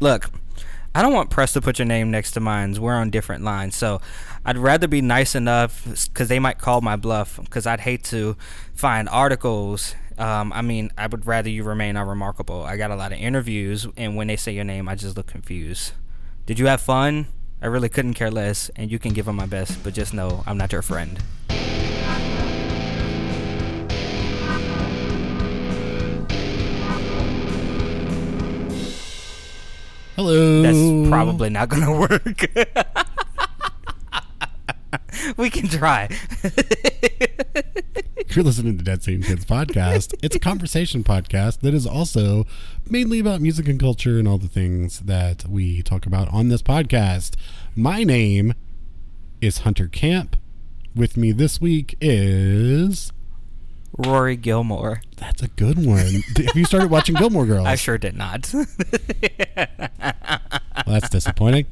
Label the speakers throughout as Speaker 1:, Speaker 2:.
Speaker 1: look, I don't want press to put your name next to mine. We're on different lines, so I'd rather be nice enough because they might call my bluff. Because I'd hate to find articles. Um, I mean, I would rather you remain unremarkable. I got a lot of interviews, and when they say your name, I just look confused. Did you have fun? I really couldn't care less, and you can give them my best, but just know I'm not your friend.
Speaker 2: Hello.
Speaker 1: That's probably not gonna work. we can try.
Speaker 2: You're listening to Dead Scene Kids podcast. It's a conversation podcast that is also mainly about music and culture and all the things that we talk about on this podcast. My name is Hunter Camp. With me this week is
Speaker 1: Rory Gilmore.
Speaker 2: that's a good one. Have you started watching Gilmore Girls?
Speaker 1: I sure did not.
Speaker 2: Well, that's disappointing.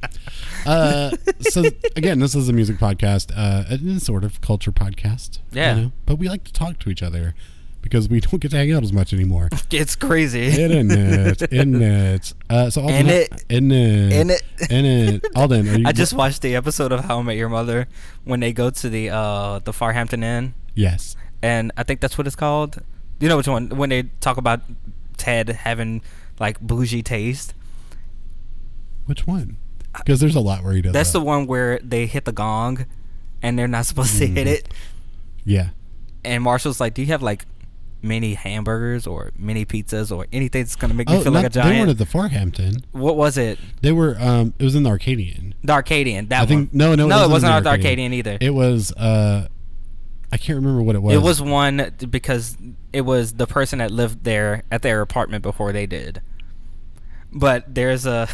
Speaker 2: Uh, so again, this is a music podcast, uh, a sort of culture podcast. you
Speaker 1: Yeah.
Speaker 2: know, but we like to talk to each other because we don't get to hang out as much anymore.
Speaker 1: it's crazy.
Speaker 2: Internet, internet. Uh, so Alden,
Speaker 1: In it.
Speaker 2: in it,
Speaker 1: In it.
Speaker 2: in it. Alden, are you?
Speaker 1: I just watched the episode of How I Met Your Mother when they go to the uh the Farhampton Inn,
Speaker 2: yes.
Speaker 1: And I think that's what it's called. You know which one? When they talk about Ted having like bougie taste.
Speaker 2: Which one? Because there's a lot where he does. That.
Speaker 1: That's
Speaker 2: that.
Speaker 1: the one where they hit the gong, and they're not supposed to
Speaker 2: Mm-hmm.
Speaker 1: hit it.
Speaker 2: Yeah.
Speaker 1: And Marshall's like, "Do you have like mini hamburgers or mini pizzas or anything that's gonna make me
Speaker 2: Oh,
Speaker 1: feel
Speaker 2: not,
Speaker 1: like a giant?"
Speaker 2: they weren't at the Farhampton.
Speaker 1: what was it?
Speaker 2: They were. Um, it was in the Arcadian.
Speaker 1: The Arcadian. That
Speaker 2: I think
Speaker 1: one.
Speaker 2: no, no,
Speaker 1: no, it wasn't
Speaker 2: in
Speaker 1: at the Arcadian either.
Speaker 2: It was. Uh, I can't remember what it was.
Speaker 1: It was one because it was the person that lived there at their apartment before they did. But there's a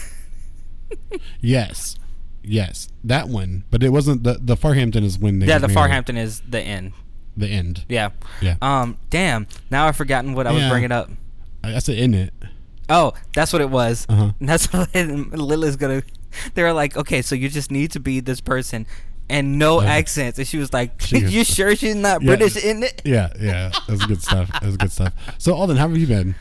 Speaker 2: Yes. Yes. That one. But it wasn't the the Farhampton is when they
Speaker 1: yeah, the
Speaker 2: married.
Speaker 1: Farhampton is the end.
Speaker 2: The end.
Speaker 1: Yeah.
Speaker 2: Yeah.
Speaker 1: Um. Damn. Now I've forgotten what I was
Speaker 2: Yeah.
Speaker 1: bringing up.
Speaker 2: I I said in it.
Speaker 1: Oh, that's what it was.
Speaker 2: Uh-huh.
Speaker 1: And That's what Lila's gonna. They were like, okay, so you just need to be this person and no accents. And she was like,
Speaker 2: She was-
Speaker 1: you sure she's not
Speaker 2: Yeah.
Speaker 1: British in it?
Speaker 2: Yeah, yeah. That was good stuff. That was good stuff. So Alden, how have you been?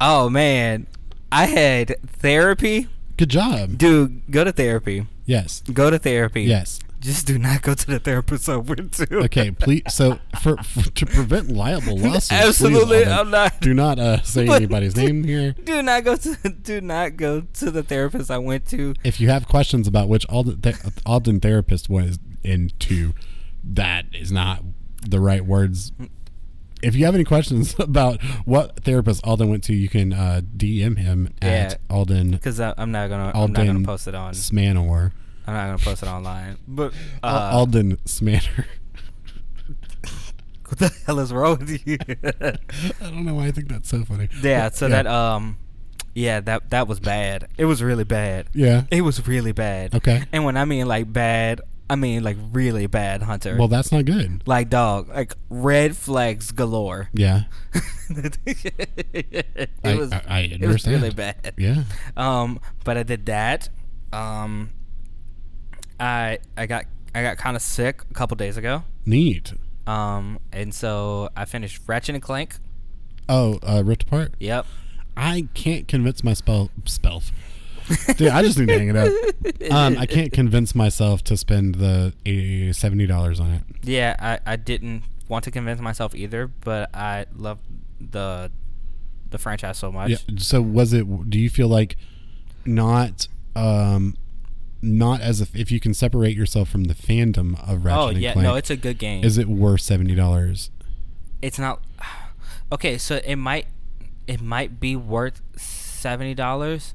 Speaker 1: Oh man, I had therapy.
Speaker 2: Good job.
Speaker 1: Dude, go to therapy.
Speaker 2: Yes.
Speaker 1: Go to therapy.
Speaker 2: Yes.
Speaker 1: Just do not go to the therapist I went to.
Speaker 2: Okay, please. So, for, for to prevent liable lawsuits, please,
Speaker 1: Absolutely,
Speaker 2: Alden,
Speaker 1: I'm not.
Speaker 2: Do not uh, say anybody's name here.
Speaker 1: Do not go to. Do not go to the therapist I went to.
Speaker 2: If you have questions about which Alden, Alden therapist was into, that is not the right words. If you have any questions about what therapist Alden went to, you can uh, DM him
Speaker 1: Yeah.
Speaker 2: at Alden
Speaker 1: Because I'm not gonna. I'm not gonna
Speaker 2: Alden
Speaker 1: post it on.
Speaker 2: Smanor.
Speaker 1: I'm not gonna post it online. But uh,
Speaker 2: Alden Smanor.
Speaker 1: what the hell is wrong with you?
Speaker 2: I don't know why I think that's so funny.
Speaker 1: yeah. So that um, yeah, that that was bad. It was really bad.
Speaker 2: Yeah.
Speaker 1: It was really bad.
Speaker 2: Okay.
Speaker 1: And when I mean like bad, I mean like really bad, Hunter.
Speaker 2: Well, that's not good.
Speaker 1: like dog, like red flags galore.
Speaker 2: Yeah.
Speaker 1: it
Speaker 2: I-
Speaker 1: was
Speaker 2: I- I
Speaker 1: it was really bad.
Speaker 2: Yeah.
Speaker 1: Um, but I did that. Um, I I got I got kind of sick a couple days ago.
Speaker 2: Neat.
Speaker 1: Um, and so I finished Ratchet and Clank.
Speaker 2: Oh, uh, ripped apart.
Speaker 1: Yep.
Speaker 2: I can't convince my spell spell. Dude, I just need to hang it up. Um, I can't convince myself to spend the eh, seventy dollars on it.
Speaker 1: Yeah, I, I didn't want to convince myself either, but I love the the franchise so much.
Speaker 2: Yeah. So was it? Do you feel like not um not as if if you can separate yourself from the fandom of Ratchet
Speaker 1: oh
Speaker 2: and
Speaker 1: yeah,
Speaker 2: Clank?
Speaker 1: no, it's a good game.
Speaker 2: is it worth seventy dollars?
Speaker 1: it's not okay so it might it might be worth seventy dollars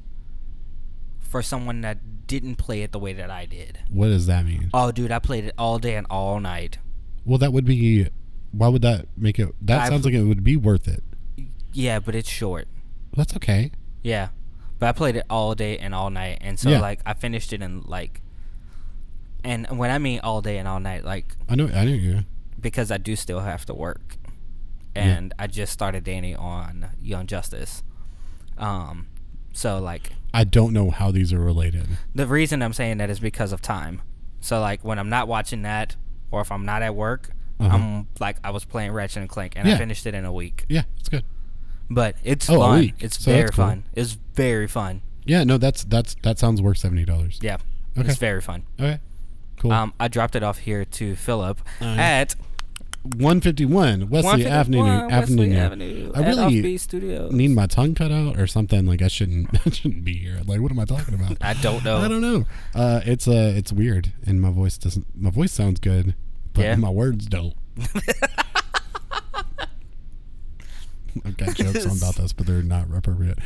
Speaker 1: for someone that didn't play it the way that I did.
Speaker 2: What does that mean?
Speaker 1: Oh, dude, I played it all day and all night.
Speaker 2: Well, that would be. Why would that make it? That
Speaker 1: I-
Speaker 2: sounds like it would be worth it.
Speaker 1: Yeah, but it's short.
Speaker 2: That's okay.
Speaker 1: Yeah, but I played it all day and all night, and so
Speaker 2: Yeah.
Speaker 1: like I finished it in like, and when I mean all day and all night, like
Speaker 2: I know. I know you.
Speaker 1: because I do still have to work,
Speaker 2: Yeah.
Speaker 1: and I just started Danny on Young Justice. Um, so like
Speaker 2: I don't know how these are related.
Speaker 1: the reason I'm saying that is because of time. So like when I'm not watching that, or if I'm not at work,
Speaker 2: Uh-huh.
Speaker 1: I'm like I was playing Ratchet and Clank, and
Speaker 2: Yeah.
Speaker 1: I finished it in a week.
Speaker 2: Yeah, it's good.
Speaker 1: But it's
Speaker 2: Oh,
Speaker 1: fun. It's
Speaker 2: So
Speaker 1: very
Speaker 2: cool.
Speaker 1: fun. It's very fun.
Speaker 2: Yeah, no, that's that's that sounds worth seventy dollars.
Speaker 1: Yeah,
Speaker 2: Okay.
Speaker 1: it's very fun.
Speaker 2: Okay. Cool.
Speaker 1: Um, I dropped it off here to Philip
Speaker 2: Alright.
Speaker 1: at
Speaker 2: One fifty one Wesley
Speaker 1: 151
Speaker 2: Avenue.
Speaker 1: Wesley
Speaker 2: Avenue.
Speaker 1: Avenue.
Speaker 2: I really Need my tongue cut out or something? Like I shouldn't. I shouldn't be here. Like what am I talking about?
Speaker 1: I don't know.
Speaker 2: I don't know. Uh, it's uh, it's weird, and my voice doesn't. My voice sounds good, but
Speaker 1: Yeah.
Speaker 2: my words don't. I've got jokes on about this, but they're not appropriate.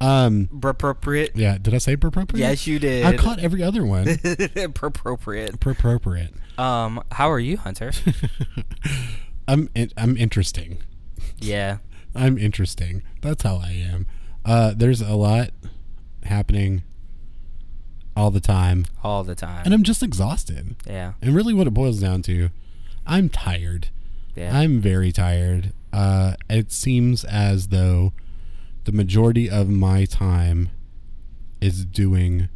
Speaker 2: Um,
Speaker 1: Appropriate.
Speaker 2: yeah, did I say appropriate?
Speaker 1: Yes, you did.
Speaker 2: I caught every other one.
Speaker 1: appropriate.
Speaker 2: appropriate.
Speaker 1: Um, how are you, Hunter?
Speaker 2: I'm in- I'm interesting.
Speaker 1: yeah.
Speaker 2: I'm interesting. That's how I am. Uh, there's a lot happening all the time,
Speaker 1: All the time.
Speaker 2: and I'm just exhausted.
Speaker 1: yeah.
Speaker 2: And really, what it boils down to, I'm tired.
Speaker 1: Yeah.
Speaker 2: I'm very tired. Uh, it seems as though the majority of my time is doing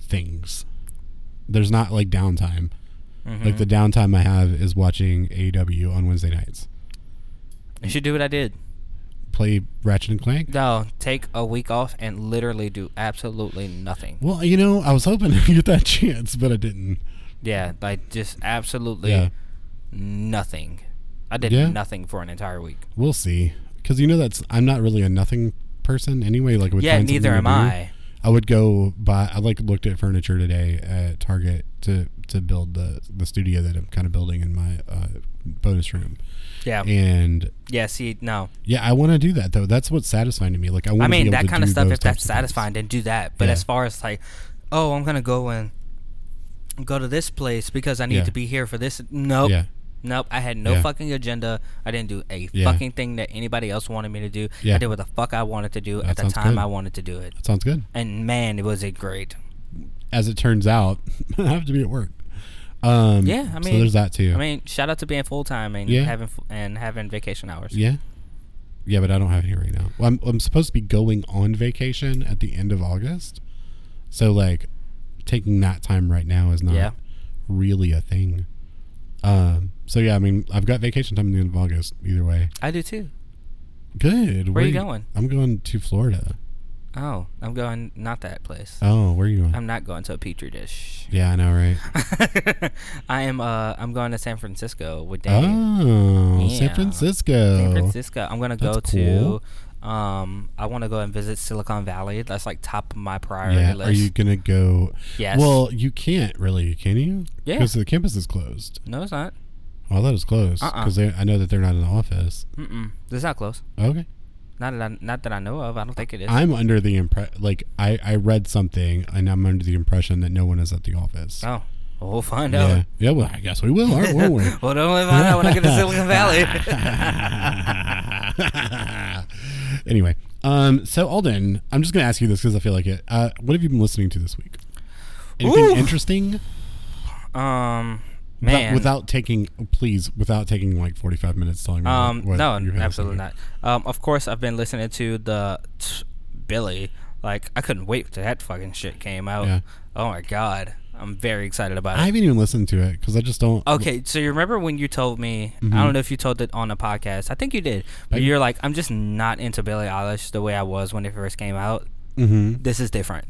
Speaker 2: things. There's not like downtime.
Speaker 1: Mhm.
Speaker 2: Like the downtime I have is watching AEW on Wednesday nights.
Speaker 1: you should do what I did.
Speaker 2: Play Ratchet and Clank.
Speaker 1: No, take a week off and literally do absolutely nothing.
Speaker 2: Well, you know, I was hoping to get that chance, but I didn't.
Speaker 1: Yeah, like just absolutely
Speaker 2: Yeah.
Speaker 1: nothing. I did
Speaker 2: Yeah.
Speaker 1: nothing for an entire week.
Speaker 2: We'll see. Because you know that's I'm not really a nothing person anyway. Like, I would
Speaker 1: Yeah, neither am. I.
Speaker 2: I would go buy. I like looked at furniture today at Target to to build the the studio that I'm kind of building in my uh, bonus room.
Speaker 1: Yeah.
Speaker 2: And
Speaker 1: Yeah, see, no.
Speaker 2: yeah, I want to do that though. That's what's satisfying to me. Like I want.
Speaker 1: I mean, that kind of stuff, if that's
Speaker 2: types of things.
Speaker 1: satisfying, then do that. But
Speaker 2: Yeah.
Speaker 1: as far as like, oh, I'm going to go and go to this place because I need
Speaker 2: Yeah.
Speaker 1: to be here for this. Nope.
Speaker 2: Yeah.
Speaker 1: Nope. I had no
Speaker 2: Yeah.
Speaker 1: fucking agenda. I didn't do a
Speaker 2: Yeah.
Speaker 1: fucking thing that anybody else wanted me to do.
Speaker 2: Yeah.
Speaker 1: I did what the fuck I wanted to do
Speaker 2: That
Speaker 1: at the time
Speaker 2: good.
Speaker 1: I wanted to do it.
Speaker 2: That sounds good.
Speaker 1: And man, it was a great.
Speaker 2: As it turns out, I have to be at work. Um,
Speaker 1: Yeah, I mean, so
Speaker 2: there's that too.
Speaker 1: I mean, shout out to being full time and
Speaker 2: Yeah.
Speaker 1: having and having vacation hours.
Speaker 2: yeah, yeah, but I don't have any right now. Well, I'm I'm supposed to be going on vacation at the end of August, so like taking that time right now is not
Speaker 1: Yeah.
Speaker 2: really a thing. Um, so yeah, I mean, I've got vacation time in the end of August. Either way,
Speaker 1: I do too.
Speaker 2: good.
Speaker 1: Where, are you going?
Speaker 2: I'm going to Florida.
Speaker 1: Oh, I'm going not that place.
Speaker 2: Oh, where are you going?
Speaker 1: I'm not going to a petri dish.
Speaker 2: yeah, I know, right?
Speaker 1: I am. Uh, I'm going to San Francisco with Dave.
Speaker 2: Oh, San Francisco.
Speaker 1: San Francisco. I'm gonna go
Speaker 2: That's
Speaker 1: to. Um, I want to go and visit Silicon Valley. That's like top of my priority
Speaker 2: Yeah,
Speaker 1: list.
Speaker 2: are you gonna go?
Speaker 1: Yes.
Speaker 2: Well, you can't really, can you?
Speaker 1: Yeah.
Speaker 2: because the campus is closed.
Speaker 1: no, it's not.
Speaker 2: Well, that is thought it was closed
Speaker 1: Uh-uh.
Speaker 2: because I know that they're not in the office.
Speaker 1: Mm-mm. It's not close.
Speaker 2: Okay,
Speaker 1: Not that I, not that I know of. I don't think it is.
Speaker 2: I'm under the impression, like I I read something and I'm under the impression that no one is at the office.
Speaker 1: oh, well, find
Speaker 2: yeah,
Speaker 1: out.
Speaker 2: yeah. Well, I guess we will, aren't we?
Speaker 1: Well, don't only find out when I get to Silicon Valley.
Speaker 2: anyway, um, so Alden, I'm just gonna ask you this because I feel like it. Uh, what have you been listening to this week? Anything
Speaker 1: Ooh.
Speaker 2: interesting?
Speaker 1: um,
Speaker 2: Without,
Speaker 1: man.
Speaker 2: without taking, please, without taking like 45 minutes telling me.
Speaker 1: Um,
Speaker 2: what, what
Speaker 1: no, absolutely not. Um, of course, I've been listening to the t- Billie. Like, I couldn't wait till that fucking shit came out.
Speaker 2: Yeah.
Speaker 1: Oh my god, I'm very excited about
Speaker 2: it. I haven't even listened to it because I just don't.
Speaker 1: Okay, so you remember when you told me?
Speaker 2: Mhm.
Speaker 1: I don't know if you told it on a podcast. I think you did. But
Speaker 2: I-
Speaker 1: you're like, I'm just not into Billie Eilish the way I was when it first came out.
Speaker 2: Mm-hmm.
Speaker 1: This is different.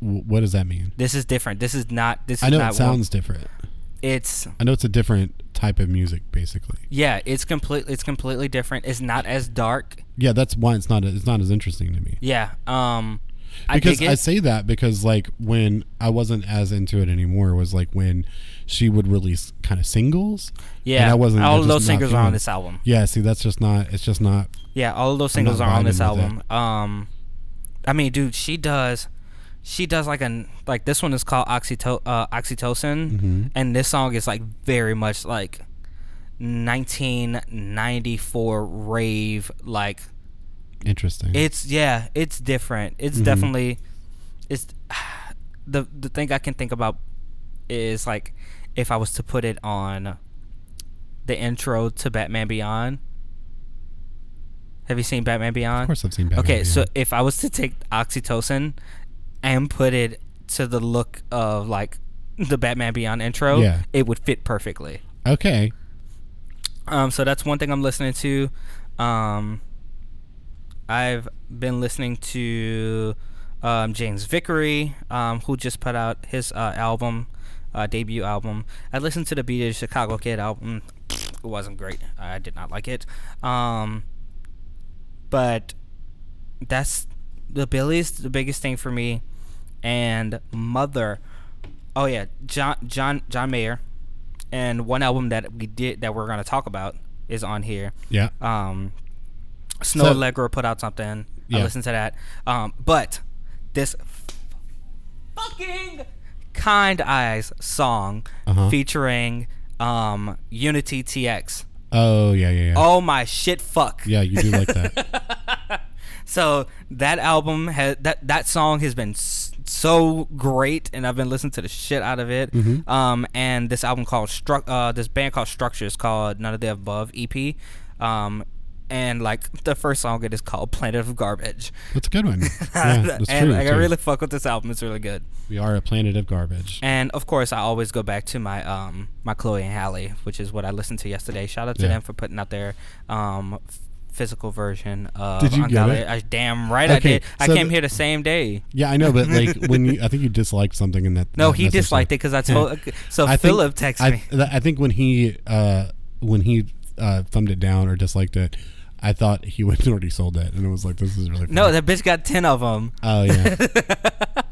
Speaker 2: what does that mean?
Speaker 1: This is different. This is not. This is
Speaker 2: I know it sounds different.
Speaker 1: It's
Speaker 2: I know it's a different type of music, basically.
Speaker 1: yeah. It's completely. It's completely different. It's not as dark.
Speaker 2: Yeah, that's why it's not. It's not as interesting to me.
Speaker 1: Yeah. Um. I
Speaker 2: because. I say that because like when I wasn't as into it anymore was like when she would release kind of singles.
Speaker 1: Yeah,
Speaker 2: I wasn't-
Speaker 1: all of those singles are on this album.
Speaker 2: Yeah, see, that's just not. It's just not.
Speaker 1: Yeah, all of those singles are on this album. Um, I mean, dude, she does, she does like an like this one is called Oxyto- uh, oxytocin,
Speaker 2: Mhm.
Speaker 1: and this song is like very much like 1994 rave. Like
Speaker 2: Interesting.
Speaker 1: it's yeah, it's different. It's
Speaker 2: Mhm.
Speaker 1: definitely it's the the thing I can think about is like if I was to put it on the intro to Batman Beyond. Have you seen Batman Beyond?
Speaker 2: of course, I've seen. Batman
Speaker 1: Okay, so if I was to take oxytocin and put it to the look of like the Batman Beyond intro,
Speaker 2: Yeah.
Speaker 1: it would fit perfectly.
Speaker 2: okay,
Speaker 1: Um, so that's one thing I'm listening to. Um, I've been listening to um, James Vickery, um, who just put out his uh, album, uh, debut album. I listened to the BJ the Chicago Kid album. It wasn't great. I did not like it. Um, but that's the Billie's the biggest thing for me, and Mother. Oh yeah, John John John Mayer, and one album that we did that we're gonna talk about is on here.
Speaker 2: Yeah.
Speaker 1: Um, Snoh
Speaker 2: So-
Speaker 1: Aalegra put out something. I
Speaker 2: Yeah.
Speaker 1: listened to that. Um, but this fucking Kind Eyes song
Speaker 2: Uh-huh.
Speaker 1: featuring um Unity TX.
Speaker 2: Oh yeah, yeah, yeah.
Speaker 1: Oh my shit, fuck.
Speaker 2: Yeah, you do like that.
Speaker 1: So that album has that that song has been so great, and I've been listening to the shit out of it.
Speaker 2: Mm-hmm.
Speaker 1: Um, and this album called Stru- uh, this band called Structures called None of the Above EP. Um, and like the first song it is called Planet of Garbage.
Speaker 2: That's a good one. Yeah, that's
Speaker 1: and
Speaker 2: true.
Speaker 1: like, I really fuck with this album. It's really good.
Speaker 2: we are a planet of garbage.
Speaker 1: And of course, I always go back to my um my Chloe and Halle, which is what I listened to yesterday. Shout out to
Speaker 2: Yeah.
Speaker 1: them for putting out their um physical version of
Speaker 2: Did you get it?
Speaker 1: I, damn right I
Speaker 2: Okay,
Speaker 1: did. I
Speaker 2: so
Speaker 1: came
Speaker 2: the-
Speaker 1: here the same day.
Speaker 2: Yeah, I know, but like when you, I think you disliked something in that.
Speaker 1: No,
Speaker 2: that
Speaker 1: he disliked it because I told. So
Speaker 2: I
Speaker 1: Philip texted
Speaker 2: I,
Speaker 1: me.
Speaker 2: th- I think when he uh, when he uh, thumbed it down or disliked it, I thought he would already sold it, and it was like, this is really.
Speaker 1: No,
Speaker 2: funny.
Speaker 1: that bitch got ten of them.
Speaker 2: Oh yeah.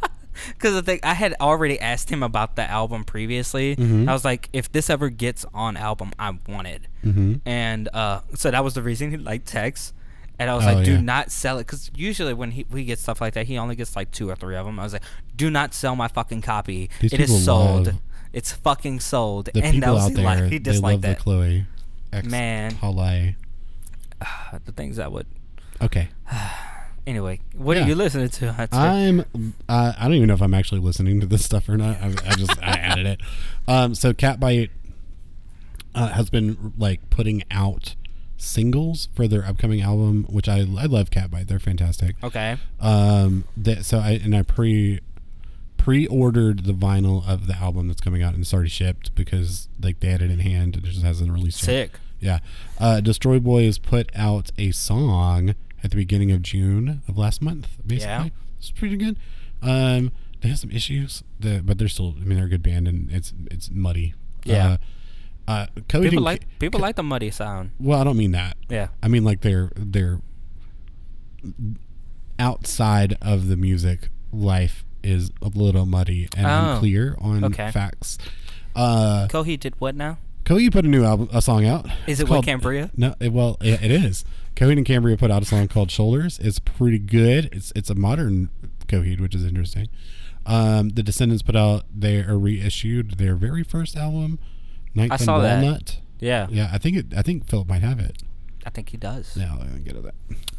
Speaker 1: Because I think I had already asked him about the album previously.
Speaker 2: Mhm.
Speaker 1: I was like, if this ever gets on album, I want it.
Speaker 2: hmm
Speaker 1: And uh, so that was the reason he liked text. And I was
Speaker 2: Oh,
Speaker 1: like, do
Speaker 2: yeah.
Speaker 1: not sell it. Because usually when he, we get stuff like that, he only gets like two or three of them. I was like, do not sell my fucking copy.
Speaker 2: These
Speaker 1: it is
Speaker 2: people
Speaker 1: sold.
Speaker 2: love-
Speaker 1: It's fucking sold.
Speaker 2: The
Speaker 1: and that
Speaker 2: people
Speaker 1: was
Speaker 2: out
Speaker 1: he,
Speaker 2: there,
Speaker 1: like, he
Speaker 2: they love
Speaker 1: disliked
Speaker 2: the
Speaker 1: that.
Speaker 2: Chloe. Ex
Speaker 1: Man.
Speaker 2: Halle.
Speaker 1: the things I would.
Speaker 2: Okay.
Speaker 1: Anyway, what
Speaker 2: Yeah.
Speaker 1: are you listening to? Hunter?
Speaker 2: I'm. Uh, I don't even know if I'm actually listening to this stuff or not. I, I just I added it. Um, so Catbite uh, has been like putting out singles for their upcoming album, which I I love Catbite, They're fantastic.
Speaker 1: okay.
Speaker 2: Um, that so I and I pre pre-ordered the vinyl of the album that's coming out and it's already shipped because like they had it in hand and it just hasn't released yet.
Speaker 1: Sick.
Speaker 2: Yeah. Uh, Destroy has put out a song at the beginning of June of last month, basically.
Speaker 1: Yeah.
Speaker 2: It's pretty good. Um, they have some issues, the, but they're still, I mean, they're a good band and it's it's muddy.
Speaker 1: Yeah.
Speaker 2: Uh, uh, Coheed
Speaker 1: People like people
Speaker 2: ca-
Speaker 1: like the muddy sound.
Speaker 2: Well, I don't mean that.
Speaker 1: Yeah.
Speaker 2: I mean like they're they're outside of the music life is a little muddy and
Speaker 1: Oh.
Speaker 2: unclear on
Speaker 1: Okay.
Speaker 2: facts. Uh,
Speaker 1: Coheed did what now?
Speaker 2: Coheed put a new album, a song out.
Speaker 1: Is
Speaker 2: It's
Speaker 1: it with
Speaker 2: called-
Speaker 1: Cambria?
Speaker 2: No, it, well, it, it is. Coheed and Cambria put out a song called "Shoulders." It's pretty good. It's it's a modern Coheed, which is interesting. Um, the Descendents put out their reissued their very first album, Ninth
Speaker 1: I
Speaker 2: and
Speaker 1: saw that.
Speaker 2: Walnut.
Speaker 1: Yeah.
Speaker 2: Yeah, I think it. I think Philip might have it.
Speaker 1: I think he does.
Speaker 2: Yeah, I'll get to that.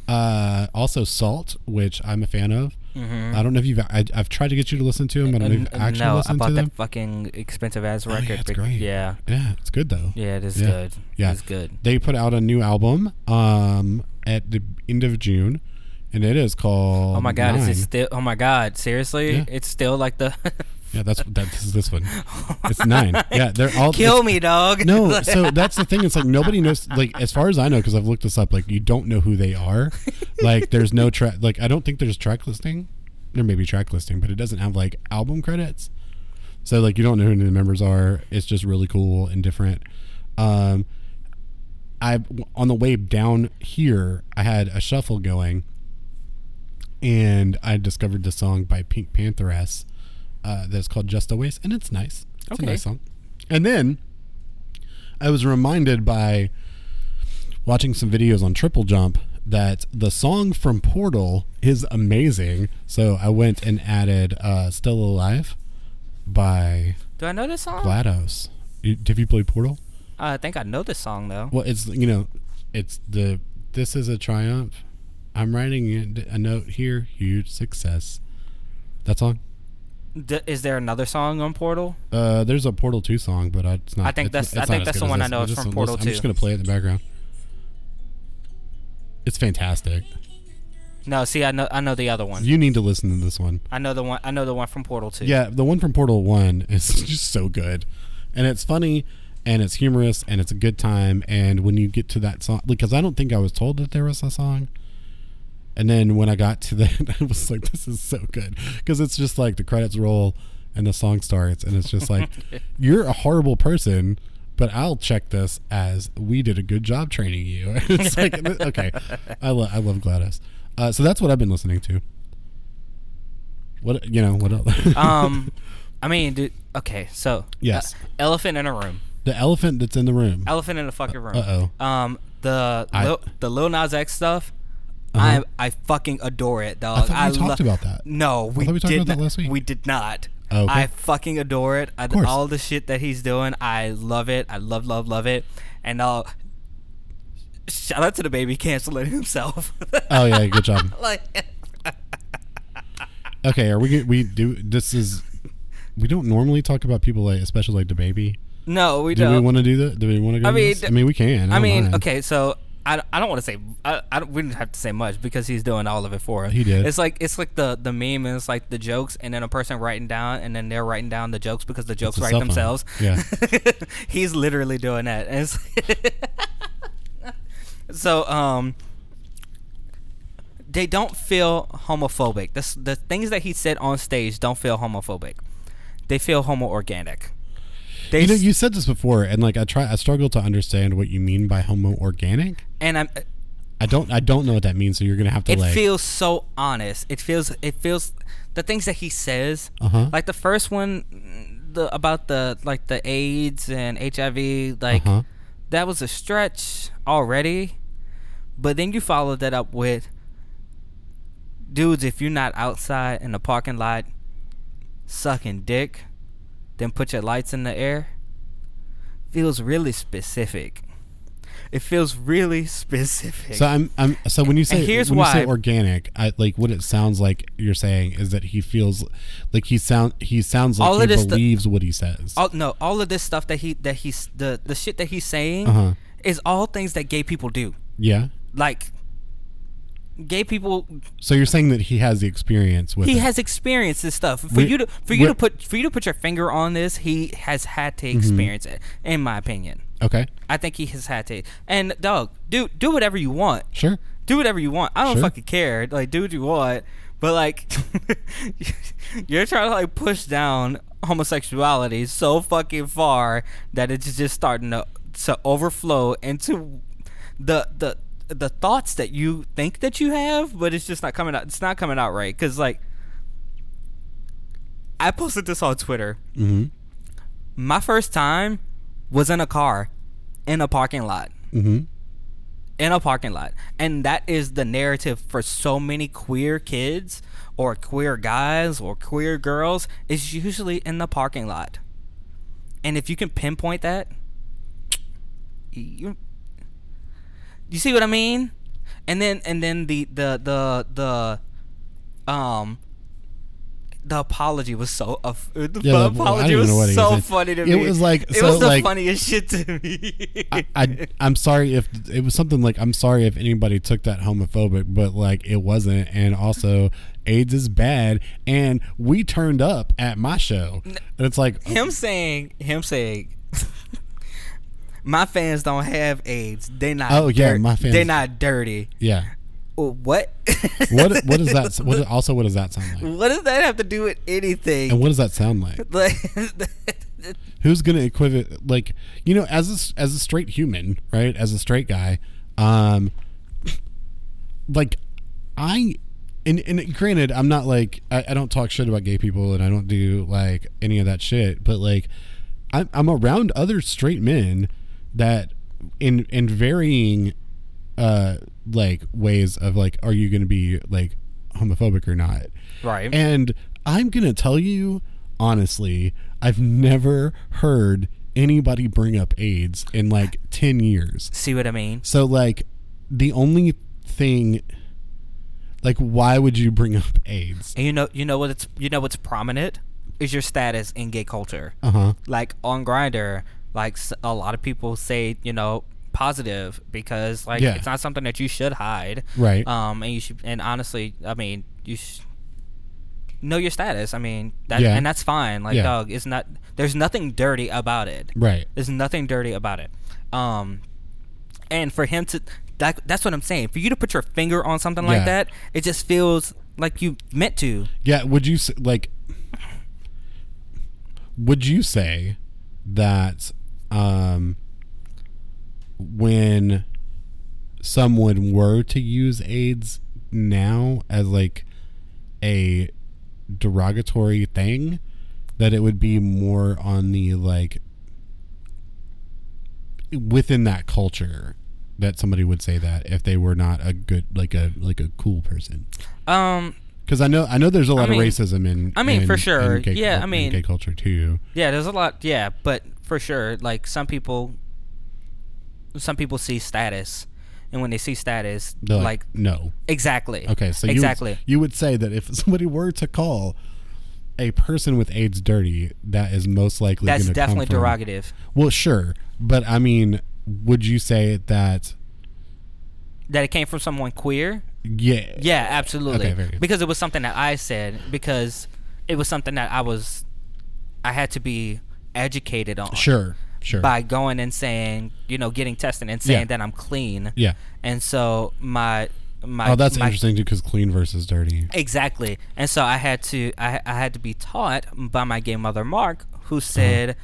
Speaker 2: Uh, also, Sault, which I'm a fan of.
Speaker 1: Mm-hmm.
Speaker 2: I don't know if you've. I, I've tried to get you to listen to them. But I don't know if you've actually
Speaker 1: no, I bought
Speaker 2: to
Speaker 1: that
Speaker 2: them.
Speaker 1: fucking expensive ass
Speaker 2: Oh, yeah,
Speaker 1: record.
Speaker 2: it's
Speaker 1: bec-
Speaker 2: great.
Speaker 1: Yeah.
Speaker 2: Yeah, it's good though.
Speaker 1: Yeah, it is
Speaker 2: Yeah.
Speaker 1: good.
Speaker 2: Yeah.
Speaker 1: It's good.
Speaker 2: They put out a new album um, at the end of June, and it is called.
Speaker 1: Oh my god, is it still oh my god, seriously?
Speaker 2: Yeah.
Speaker 1: It's still like the
Speaker 2: Yeah, that's that. This is this one. It's nine. Yeah, they're all.
Speaker 1: Kill me, dog.
Speaker 2: No, so that's the thing. It's like nobody knows. Like as far as I know, because I've looked this up. Like you don't know who they are. Like there's no track. Like I don't think there's track listing. There may be track listing, but it doesn't have like album credits. So like you don't know who the members are. It's just really cool and different. Um, I on the way down here, I had a shuffle going, and I discovered the song by PinkPantheress uh, that's called "Just a Waste," and it's nice. It's
Speaker 1: Okay.
Speaker 2: a nice song. And then I was reminded by watching some videos on Triple Jump that the song from Portal is amazing. So I went and added uh, "Still Alive" by
Speaker 1: Do I know this song?
Speaker 2: GLaDOS. Have you played Portal?
Speaker 1: I think I know this song though.
Speaker 2: Well, it's you know, it's the this is a triumph. I'm writing a note here, huge success. That song.
Speaker 1: D- is there another song on Portal?
Speaker 2: Uh, there's a Portal Two song, but I, it's not.
Speaker 1: I think
Speaker 2: it's-
Speaker 1: that's- I think that's the one I know is from Portal
Speaker 2: I'm just gonna play it in the background. It's fantastic.
Speaker 1: No, see, I know I know the other one.
Speaker 2: You need to listen to this one.
Speaker 1: I know the one. I know the one from Portal Two.
Speaker 2: Yeah, the one from Portal One is just so good, and it's funny, and it's humorous, and it's a good time. And when you get to that song, because I don't think I was told that there was a song, And then when I got to that, I was like, "This is so good," because it's just like the credits roll and the song starts, and it's just like, "You're a horrible person." But I'll check this as we did a good job training you. it's like okay, I love I love GLaDOS. Uh, so that's what I've been listening to. What you know? What else?
Speaker 1: Um, I mean, dude. Okay, so
Speaker 2: Yes.
Speaker 1: uh, elephant in a room.
Speaker 2: the elephant that's in the room.
Speaker 1: Elephant in a fucking room.
Speaker 2: Uh-oh.
Speaker 1: Um, the
Speaker 2: I-
Speaker 1: Lil, the Lil Nas X stuff.
Speaker 2: Uh-huh.
Speaker 1: I I fucking adore it,
Speaker 2: I
Speaker 1: dog.
Speaker 2: thought we talked about that.
Speaker 1: No, we,
Speaker 2: thought we
Speaker 1: did
Speaker 2: about that
Speaker 1: not-
Speaker 2: last week.
Speaker 1: We did not.
Speaker 2: Oh, okay.
Speaker 1: I fucking adore it. I,
Speaker 2: course.
Speaker 1: all the shit that he's doing, I love it. I love, love, love it. And uh, shout out to DaBaby canceling himself.
Speaker 2: Oh yeah, good job.
Speaker 1: like,
Speaker 2: Okay, are we we do this is we don't normally talk about people like especially like DaBaby.
Speaker 1: no, we
Speaker 2: Do
Speaker 1: don't.
Speaker 2: we want to do that? Do we want to go?
Speaker 1: I mean,
Speaker 2: this? I mean, we can. I,
Speaker 1: I mean,
Speaker 2: mind.
Speaker 1: okay, so I, I don't want to say I, I don't, we didn't have to say much because he's doing all of it for him.
Speaker 2: He did.
Speaker 1: It's like it's like the the meme and it's like the jokes and then a person writing down and then they're writing down the jokes because the jokes
Speaker 2: a
Speaker 1: write
Speaker 2: cell phone.
Speaker 1: themselves.
Speaker 2: Yeah.
Speaker 1: he's literally doing that. And it's so um they don't feel homophobic. The the things that he said on stage don't feel homophobic. They feel homo organic. They
Speaker 2: You know, you said this before, and like I try, I struggle to understand what you mean by homo organic.
Speaker 1: and I'm
Speaker 2: I don't, I don't know what that means. So you're gonna have to
Speaker 1: it
Speaker 2: like.
Speaker 1: feels so honest. It feels it feels the things that he says.
Speaker 2: Uh-huh.
Speaker 1: Like the first one, the about the like the AIDS and HIV. Like
Speaker 2: Uh-huh.
Speaker 1: that was a stretch already, but then you followed that up with, dudes, if you're not outside in the parking lot, sucking dick, then put your lights in the air. Feels really specific. It feels really specific.
Speaker 2: so I'm, I'm. So when you say
Speaker 1: here's
Speaker 2: when you say organic, I like what it sounds like. You're saying is that he feels like he sound he sounds like
Speaker 1: All
Speaker 2: he
Speaker 1: this stu-
Speaker 2: believes what he says.
Speaker 1: all no all of this stuff that he that he's the the shit that he's saying
Speaker 2: Uh-huh.
Speaker 1: is all things that gay people do
Speaker 2: yeah.
Speaker 1: like gay people
Speaker 2: So you're saying that he has the experience with.
Speaker 1: he
Speaker 2: it.
Speaker 1: has experienced this stuff for
Speaker 2: We-
Speaker 1: you to for you to put for you to put your finger on this he has had
Speaker 2: Mm-hmm.
Speaker 1: to experience it in my opinion
Speaker 2: Okay.
Speaker 1: i think he has had to and dog do do whatever you want
Speaker 2: Sure.
Speaker 1: do whatever you want i don't
Speaker 2: Sure.
Speaker 1: fucking care like do what you want but like you're trying to like push down homosexuality so fucking far that it's just starting to to overflow into the the the thoughts that you think that you have but it's just not coming out it's not coming out right because like i posted this on twitter
Speaker 2: Mm-hmm.
Speaker 1: my first time was in a car in a parking lot
Speaker 2: Mm-hmm.
Speaker 1: in a parking lot. And that is the narrative for so many queer kids or queer guys or queer girls is usually in the parking lot. And if you can pinpoint that, you you see what I mean? And then and then the the the the um the apology was so uh, the
Speaker 2: Yeah, the-
Speaker 1: apology was
Speaker 2: he
Speaker 1: so funny to
Speaker 2: It
Speaker 1: me.
Speaker 2: It was like-
Speaker 1: it
Speaker 2: so,
Speaker 1: was the
Speaker 2: like-
Speaker 1: funniest shit to me.
Speaker 2: I, I I'm sorry if it was something like I'm sorry if anybody took that homophobic, but like it wasn't. And also, AIDS is bad, and we turned up at my show, and it's like
Speaker 1: him saying him saying my fans don't have AIDS. They not.
Speaker 2: Oh, yeah,
Speaker 1: dirt-
Speaker 2: my fans-
Speaker 1: They not dirty.
Speaker 2: yeah.
Speaker 1: What?
Speaker 2: What what does that? What also what does that sound like?
Speaker 1: What does that have to do with anything?
Speaker 2: And what does that sound like?
Speaker 1: like,
Speaker 2: Who's gonna equivocate? Like you know, as a, as a straight human, right? As a straight guy, um, like I. And, and granted, I'm not like I, I don't talk shit about gay people, and I don't do like any of that shit. But like, I'm I'm around other straight men that in in varying uh like ways of like, are you going to be like homophobic or not?
Speaker 1: right.
Speaker 2: And I'm going to tell you honestly, I've never heard anybody bring up AIDS in like 10 years.
Speaker 1: See what I mean?
Speaker 2: So like the only thing like why would you bring up AIDS?
Speaker 1: And you know, you know what it's you know what's prominent is your status in gay culture.
Speaker 2: Uh-huh.
Speaker 1: Like on Grindr, like a lot of people say, you know, positive because like
Speaker 2: Yeah.
Speaker 1: it's not something that you should hide.
Speaker 2: Right.
Speaker 1: Um, and you should, and honestly, I mean, you sh- know your status. I mean, that,
Speaker 2: Yeah.
Speaker 1: and that's fine. Like,
Speaker 2: Yeah.
Speaker 1: dog, it's not. There's nothing dirty about it.
Speaker 2: Right.
Speaker 1: There's nothing dirty about it. Um, and for him to that, that's what I'm saying. For you to put your finger on something like that, it just feels like you meant to.
Speaker 2: Yeah, would you like would you say that um when someone were to use AIDS now as like a derogatory thing that it would be more on the like within that culture that somebody would say that if they were not a good like a like a cool person.
Speaker 1: Um,
Speaker 2: because I know I know there's a lot
Speaker 1: mean-
Speaker 2: of racism in.
Speaker 1: I mean,
Speaker 2: in-
Speaker 1: for sure.
Speaker 2: gay
Speaker 1: Yeah, I mean-
Speaker 2: gay culture too.
Speaker 1: yeah, there's a lot. Yeah, but for sure, like some people, some people see status, and when they see status,
Speaker 2: They're like,
Speaker 1: like
Speaker 2: no.
Speaker 1: exactly.
Speaker 2: Okay, so
Speaker 1: exactly.
Speaker 2: You, would- you would say that if somebody were to call a person with AIDS dirty, that is most likely
Speaker 1: That's definitely
Speaker 2: from,
Speaker 1: derogative.
Speaker 2: Well, sure, but I mean, would you say that?
Speaker 1: That it came from someone queer.
Speaker 2: Yeah.
Speaker 1: Yeah, absolutely.
Speaker 2: Okay.
Speaker 1: Because it was something that I said. Because it was something that I was, I had to be educated on.
Speaker 2: Sure. Sure.
Speaker 1: By going and saying, you know, getting tested and saying
Speaker 2: Yeah.
Speaker 1: that I'm clean.
Speaker 2: Yeah.
Speaker 1: And so my my
Speaker 2: oh, that's
Speaker 1: my,
Speaker 2: interesting too, because clean versus dirty.
Speaker 1: Exactly. And so I had to I, I had to be taught by my gay mother Mark who uh-huh. said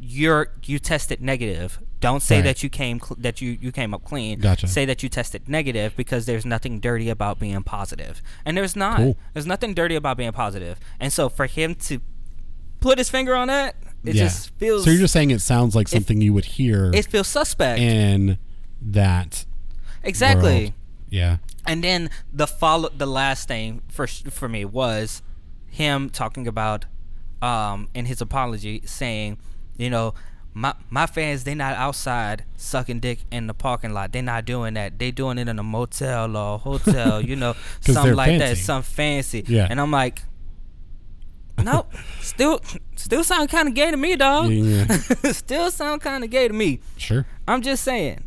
Speaker 1: you're you tested negative. Don't say
Speaker 2: Right.
Speaker 1: that you came cl- that you you came up clean.
Speaker 2: Gotcha.
Speaker 1: Say that you tested negative because there's nothing dirty about being. And there's not.
Speaker 2: Cool.
Speaker 1: There's nothing dirty about being positive. And so for him to put his finger on that, it
Speaker 2: yeah.
Speaker 1: just feels
Speaker 2: so you're just saying it sounds like something you would hear
Speaker 1: it feels suspect.
Speaker 2: in that
Speaker 1: exactly.
Speaker 2: world. Yeah.
Speaker 1: And then the follow the last thing for for me was him talking about um in his apology saying, you know, my my fans they not outside sucking dick in the parking lot. They not doing that. They doing it in a motel or a hotel, you know, something like that,
Speaker 2: fancy.
Speaker 1: some fancy.
Speaker 2: Yeah.
Speaker 1: And I'm like nope, still, still sound kind of gay to me, dog.
Speaker 2: Yeah.
Speaker 1: still sound kind of gay to me.
Speaker 2: Sure.
Speaker 1: I'm just saying.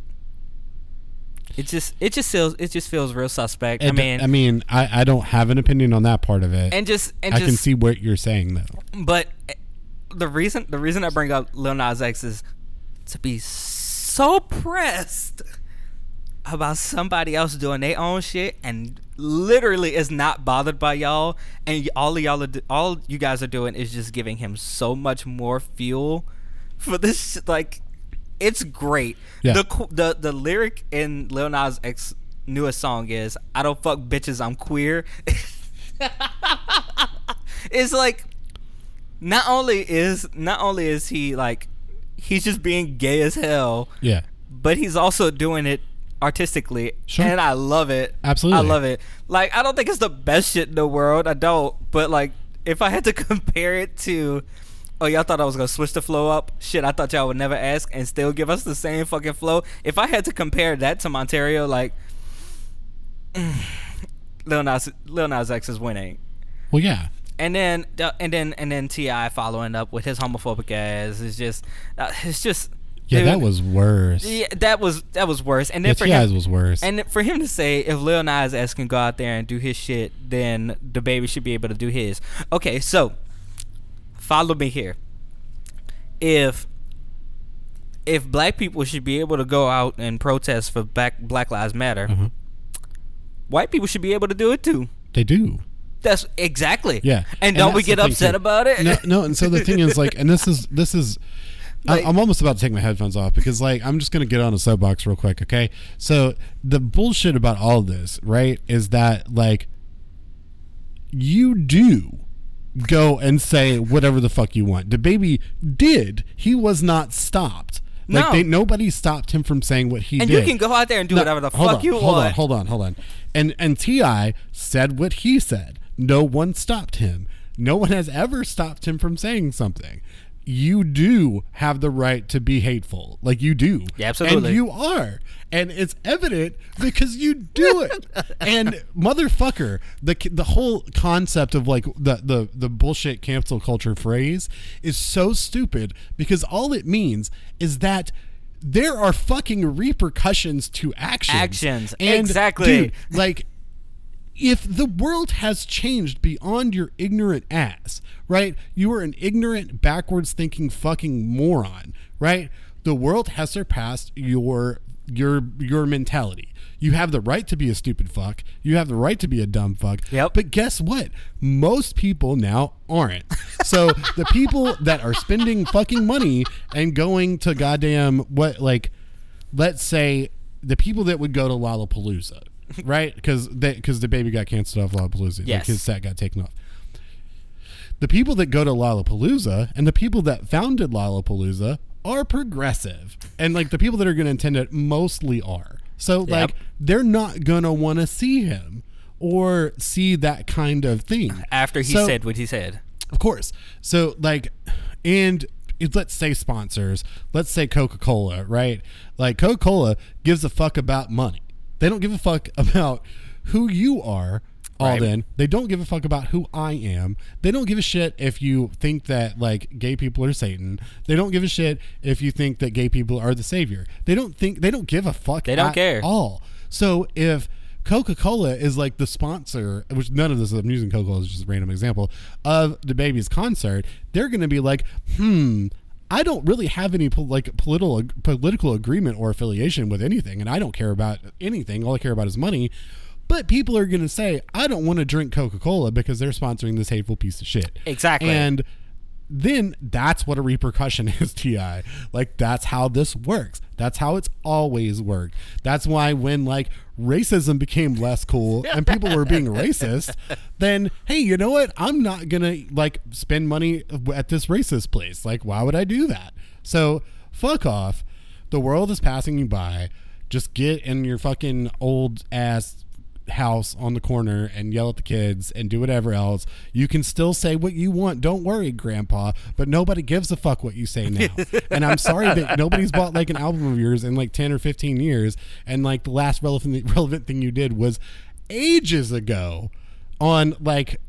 Speaker 1: It just it just feels it just feels real suspect. I mean,
Speaker 2: I mean, I, I don't have an opinion on that part of it.
Speaker 1: and just and
Speaker 2: I
Speaker 1: just
Speaker 2: can see what you're saying though.
Speaker 1: but the reason the reason I bring up Lil Nas X is to be so pressed about somebody else doing their own shit and literally is not bothered by y'all. And all of y'all are all you guys are doing is just giving him so much more fuel for this sh- like it's great.
Speaker 2: Yeah.
Speaker 1: the the the lyric in Lil Nas X newest song is I don't fuck bitches I'm queer. It's like not only is not only is he like he's just being gay as hell
Speaker 2: Yeah.
Speaker 1: but he's also doing it artistically
Speaker 2: Sure.
Speaker 1: and i love it
Speaker 2: Absolutely.
Speaker 1: i love it like i don't think it's the best shit in the world i don't but like if i had to compare it to oh y'all thought i was gonna switch the flow up shit i thought y'all would never ask and still give us the same fucking flow if i had to compare that to Montero like Lil Nas, Lil Nas X is winning
Speaker 2: Well, yeah.
Speaker 1: And then and then and then T.I. following up with his homophobic ass is just uh, it's just
Speaker 2: Yeah,
Speaker 1: dude,
Speaker 2: that was worse.
Speaker 1: yeah that was that was worse and then
Speaker 2: Yeah,
Speaker 1: for
Speaker 2: T.I.'s
Speaker 1: him
Speaker 2: was worse.
Speaker 1: and for him to say if Lil Nas X can go out there and do his shit then DaBaby should be able to do his okay so follow me here if if black people should be able to go out and protest for black Black Lives Matter
Speaker 2: Mhm.
Speaker 1: white people should be able to do it too
Speaker 2: They do.
Speaker 1: That's exactly
Speaker 2: Yeah.
Speaker 1: and, don't we get upset
Speaker 2: too.
Speaker 1: about it
Speaker 2: No, no. And so the thing is, like, and this is this is.
Speaker 1: Like-
Speaker 2: I'm almost about to take my headphones off because, like, I'm just gonna get on a soapbox real quick, okay? So the bullshit about all this, right, is that like you do go and say whatever the fuck you want. DaBaby did. He was not stopped. Like
Speaker 1: No.
Speaker 2: they, nobody stopped him from saying what he
Speaker 1: and
Speaker 2: did.
Speaker 1: you can go out there and do
Speaker 2: No,
Speaker 1: whatever the fuck
Speaker 2: on,
Speaker 1: you
Speaker 2: hold
Speaker 1: want.
Speaker 2: Hold on, hold on, hold on. And and T.I. said what he said. No one stopped him. No one has ever stopped him from saying something. You do have the right to be hateful, like you do.
Speaker 1: Yeah, absolutely.
Speaker 2: And you are, and it's evident because you do it. and motherfucker, the the whole concept of like the the the bullshit cancel culture phrase is so stupid because all it means is that there are fucking repercussions to actions.
Speaker 1: Actions,
Speaker 2: And,
Speaker 1: exactly.
Speaker 2: Dude, like if the world has changed beyond your ignorant ass, right? You are an ignorant, backwards thinking fucking moron, right? The world has surpassed your your your mentality. You have the right to be a stupid fuck. You have the right to be a dumb fuck.
Speaker 1: Yep.
Speaker 2: But guess what? Most people now aren't. So the people that are spending fucking money and going to goddamn what like let's say the people that would go to Lollapalooza, right? Because because DaBaby got canceled off Lollapalooza,
Speaker 1: Yes.
Speaker 2: like his set got taken off. The people that go to Lollapalooza and the people that founded Lollapalooza are progressive, and like the people that are going to attend it mostly are. So like they're not gonna want to see him or see that kind of thing
Speaker 1: After he
Speaker 2: So-
Speaker 1: said what he said.
Speaker 2: of course. So like, and let's say sponsors. Let's say Coca Cola, right? Like Coca Cola gives a fuck about money. They don't give a fuck about who you are. All
Speaker 1: Right.
Speaker 2: in. They don't give a fuck about who I am. They don't give a shit if you think that like gay people are Satan. They don't give a shit if you think that gay people are the savior. They don't think they don't give a fuck.
Speaker 1: They don't
Speaker 2: at
Speaker 1: care.
Speaker 2: all. So if Coca Cola is like the sponsor, which none of this I'm using Coca Cola as just a random example of DaBaby's concert, they're going to be like, hmm. I don't really have any like political political agreement or affiliation with anything, and I don't care about anything. All I care about is money. But people are going to say, I don't want to drink Coca Cola because they're sponsoring this hateful piece of shit.
Speaker 1: Exactly.
Speaker 2: And then that's what a repercussion is, Ti. Like that's how this works. That's how it's always worked. That's why when like racism became less cool and people were being racist, then hey, you know what? I'm not gonna like spend money at this racist place. Like, why would I do that? So fuck off. The world is passing you by. Just get in your fucking old ass house on the corner and yell at the kids and do whatever else. You can still say what you want. Don't worry, Grandpa. But nobody gives a fuck what you say now. and I'm sorry that nobody's bought like an album of yours in like 10 or 15 years. And like the last relevant relevant thing you did was ages ago on like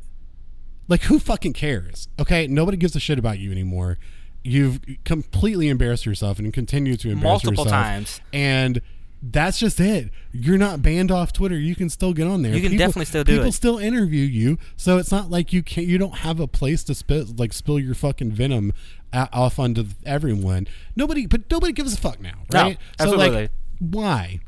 Speaker 2: like who fucking cares? Okay, nobody gives a shit about you anymore. You've completely embarrassed yourself and continue to embarrass
Speaker 1: Multiple
Speaker 2: yourself.
Speaker 1: times.
Speaker 2: And that's just it. You're not banned off Twitter. You can still get on there.
Speaker 1: You can definitely still do
Speaker 2: people
Speaker 1: it.
Speaker 2: People still interview you, so it's not like you can't. You don't have a place to spill like spill your fucking venom a- off onto everyone. Nobody, but nobody gives a fuck now,
Speaker 1: No,
Speaker 2: right? So
Speaker 1: absolutely.
Speaker 2: like, why?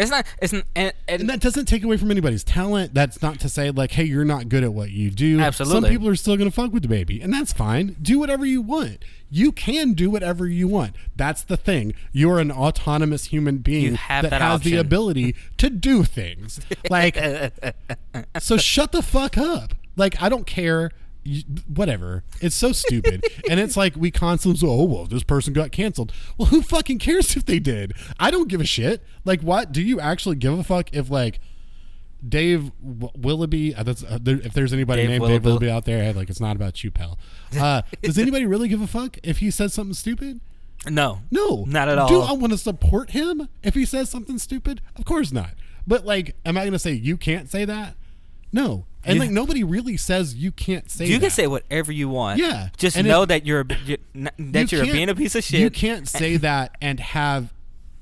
Speaker 1: It's not. It's n- and, and,
Speaker 2: And that doesn't take away from anybody's talent. That's not to say like, hey, you're not good at what you do.
Speaker 1: Absolutely.
Speaker 2: Some people are still gonna fuck with DaBaby, and that's fine. Do whatever you want. You can do whatever you want. That's the thing. You're an autonomous human being
Speaker 1: have that
Speaker 2: has the ability to do things. Like, so shut the fuck up. Like, I don't care. You- Whatever. It's so stupid. and it's like we constantly say, oh, well, this person got canceled. Well, who fucking cares if they did? I don't give a shit. Like, what? Do you actually give a fuck if, like, Dave Willoughby, uh, that's, uh, there, if there's anybody
Speaker 1: Dave
Speaker 2: named Dave
Speaker 1: Willoughby.
Speaker 2: Willoughby out there, hey, like, it's not about you, pal. Uh, does anybody really give a fuck if he says something stupid?
Speaker 1: no,
Speaker 2: No,
Speaker 1: not at all. Do.
Speaker 2: I want to support him if he says something stupid? Of course not. But like, am I going to say you can't say that? No. And
Speaker 1: You-
Speaker 2: like, nobody really says you can't say.
Speaker 1: you
Speaker 2: that.
Speaker 1: can say whatever you want.
Speaker 2: Yeah,
Speaker 1: Just
Speaker 2: and
Speaker 1: know
Speaker 2: if-
Speaker 1: that you're, you're that
Speaker 2: You
Speaker 1: you're being a piece of shit.
Speaker 2: You can't say that and have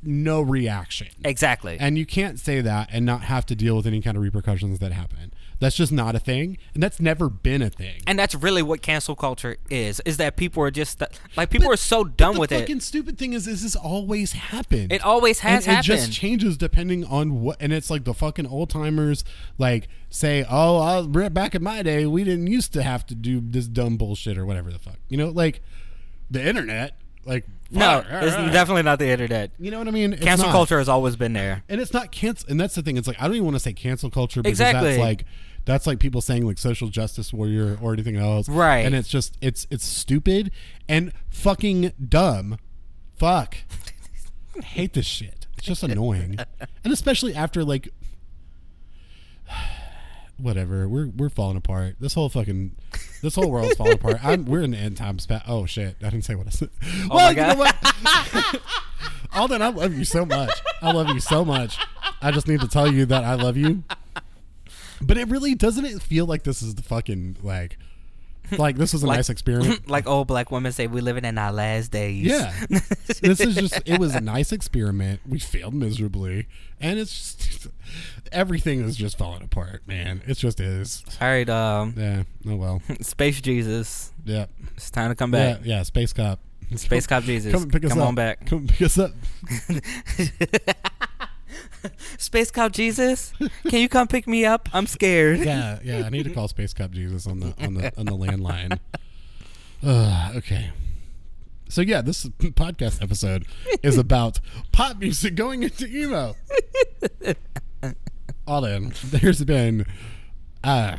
Speaker 2: no reaction.
Speaker 1: exactly.
Speaker 2: And you can't say that and not have to deal with any kind of repercussions that happen. That's just not a thing, and that's never been a thing.
Speaker 1: and that's really what cancel culture is. Is that people are just like people are so done with it.
Speaker 2: The fucking stupid thing is, is this always happened.
Speaker 1: It always has
Speaker 2: and It just changes depending on what, and it's like the fucking old timers like say, "Oh, I was, back in my day, we didn't used to have to do this dumb bullshit or whatever the fuck." You know, like the internet, like
Speaker 1: No, it's definitely not the internet.
Speaker 2: You know what I mean? It's
Speaker 1: Cancel
Speaker 2: not.
Speaker 1: culture has always been there.
Speaker 2: and it's not cancel. And that's the thing. It's like I don't even want to say cancel culture because
Speaker 1: Exactly.
Speaker 2: that's like that's like people saying like social justice warrior or anything else,
Speaker 1: Right.
Speaker 2: And it's just it's it's stupid and fucking dumb. Fuck. I hate this shit. It's just annoying, and especially after like. Whatever, we're we're falling apart. This whole fucking, this whole world's falling apart. I'm, we're in the end times. Pa- oh shit! I didn't say what I said.
Speaker 1: Oh
Speaker 2: well,
Speaker 1: my
Speaker 2: you know what? Alden, I love you so much. I love you so much. I just need to tell you that I love you. But it really doesn't it feel like this is the fucking like like this was a
Speaker 1: Like-
Speaker 2: nice experiment.
Speaker 1: like old black women say, we living in our last days.
Speaker 2: Yeah. this is just it was a nice experiment. We failed miserably. And it's just everything is just falling apart, man. It just is.
Speaker 1: All right, um,
Speaker 2: Yeah. Oh well.
Speaker 1: Space Jesus,
Speaker 2: Yeah.
Speaker 1: it's time to come back.
Speaker 2: yeah, Space Cop.
Speaker 1: Space Cop Jesus.
Speaker 2: Come pick us
Speaker 1: Come on back.
Speaker 2: Come pick us up.
Speaker 1: Space Cop Jesus, can you come pick me up? I'm scared.
Speaker 2: Yeah, yeah. I need to call Space Cop Jesus on the on the on the landline. Uh, okay. So yeah, this podcast episode is about pop music going into emo. All in. There's been uh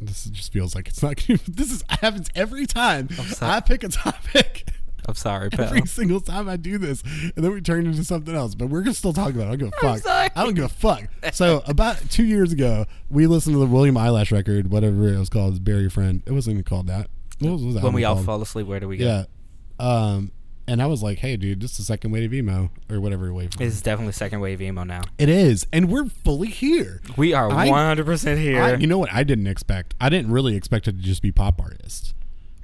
Speaker 2: this just feels like it's not this is happens every time. I pick a topic.
Speaker 1: I'm sorry, pal.
Speaker 2: Every single time I do this, and then we turn into something else. But we're gonna still talk about it. I don't give a fuck.
Speaker 1: sorry.
Speaker 2: I don't give a fuck. So about two years ago, we listened to the Billie Eilish record, whatever it was called, "Bury Your Friend." It wasn't even called that. What was, what was that
Speaker 1: When we
Speaker 2: album
Speaker 1: all
Speaker 2: called?
Speaker 1: fall asleep, where do we go?
Speaker 2: Yeah. Um, and I was like, "Hey, dude, this is the second wave of emo, or whatever wave."
Speaker 1: It's definitely second wave emo now.
Speaker 2: It is, and we're fully here.
Speaker 1: We are 100% here.
Speaker 2: I, you know what? I didn't expect. I didn't really expect it to just be pop artists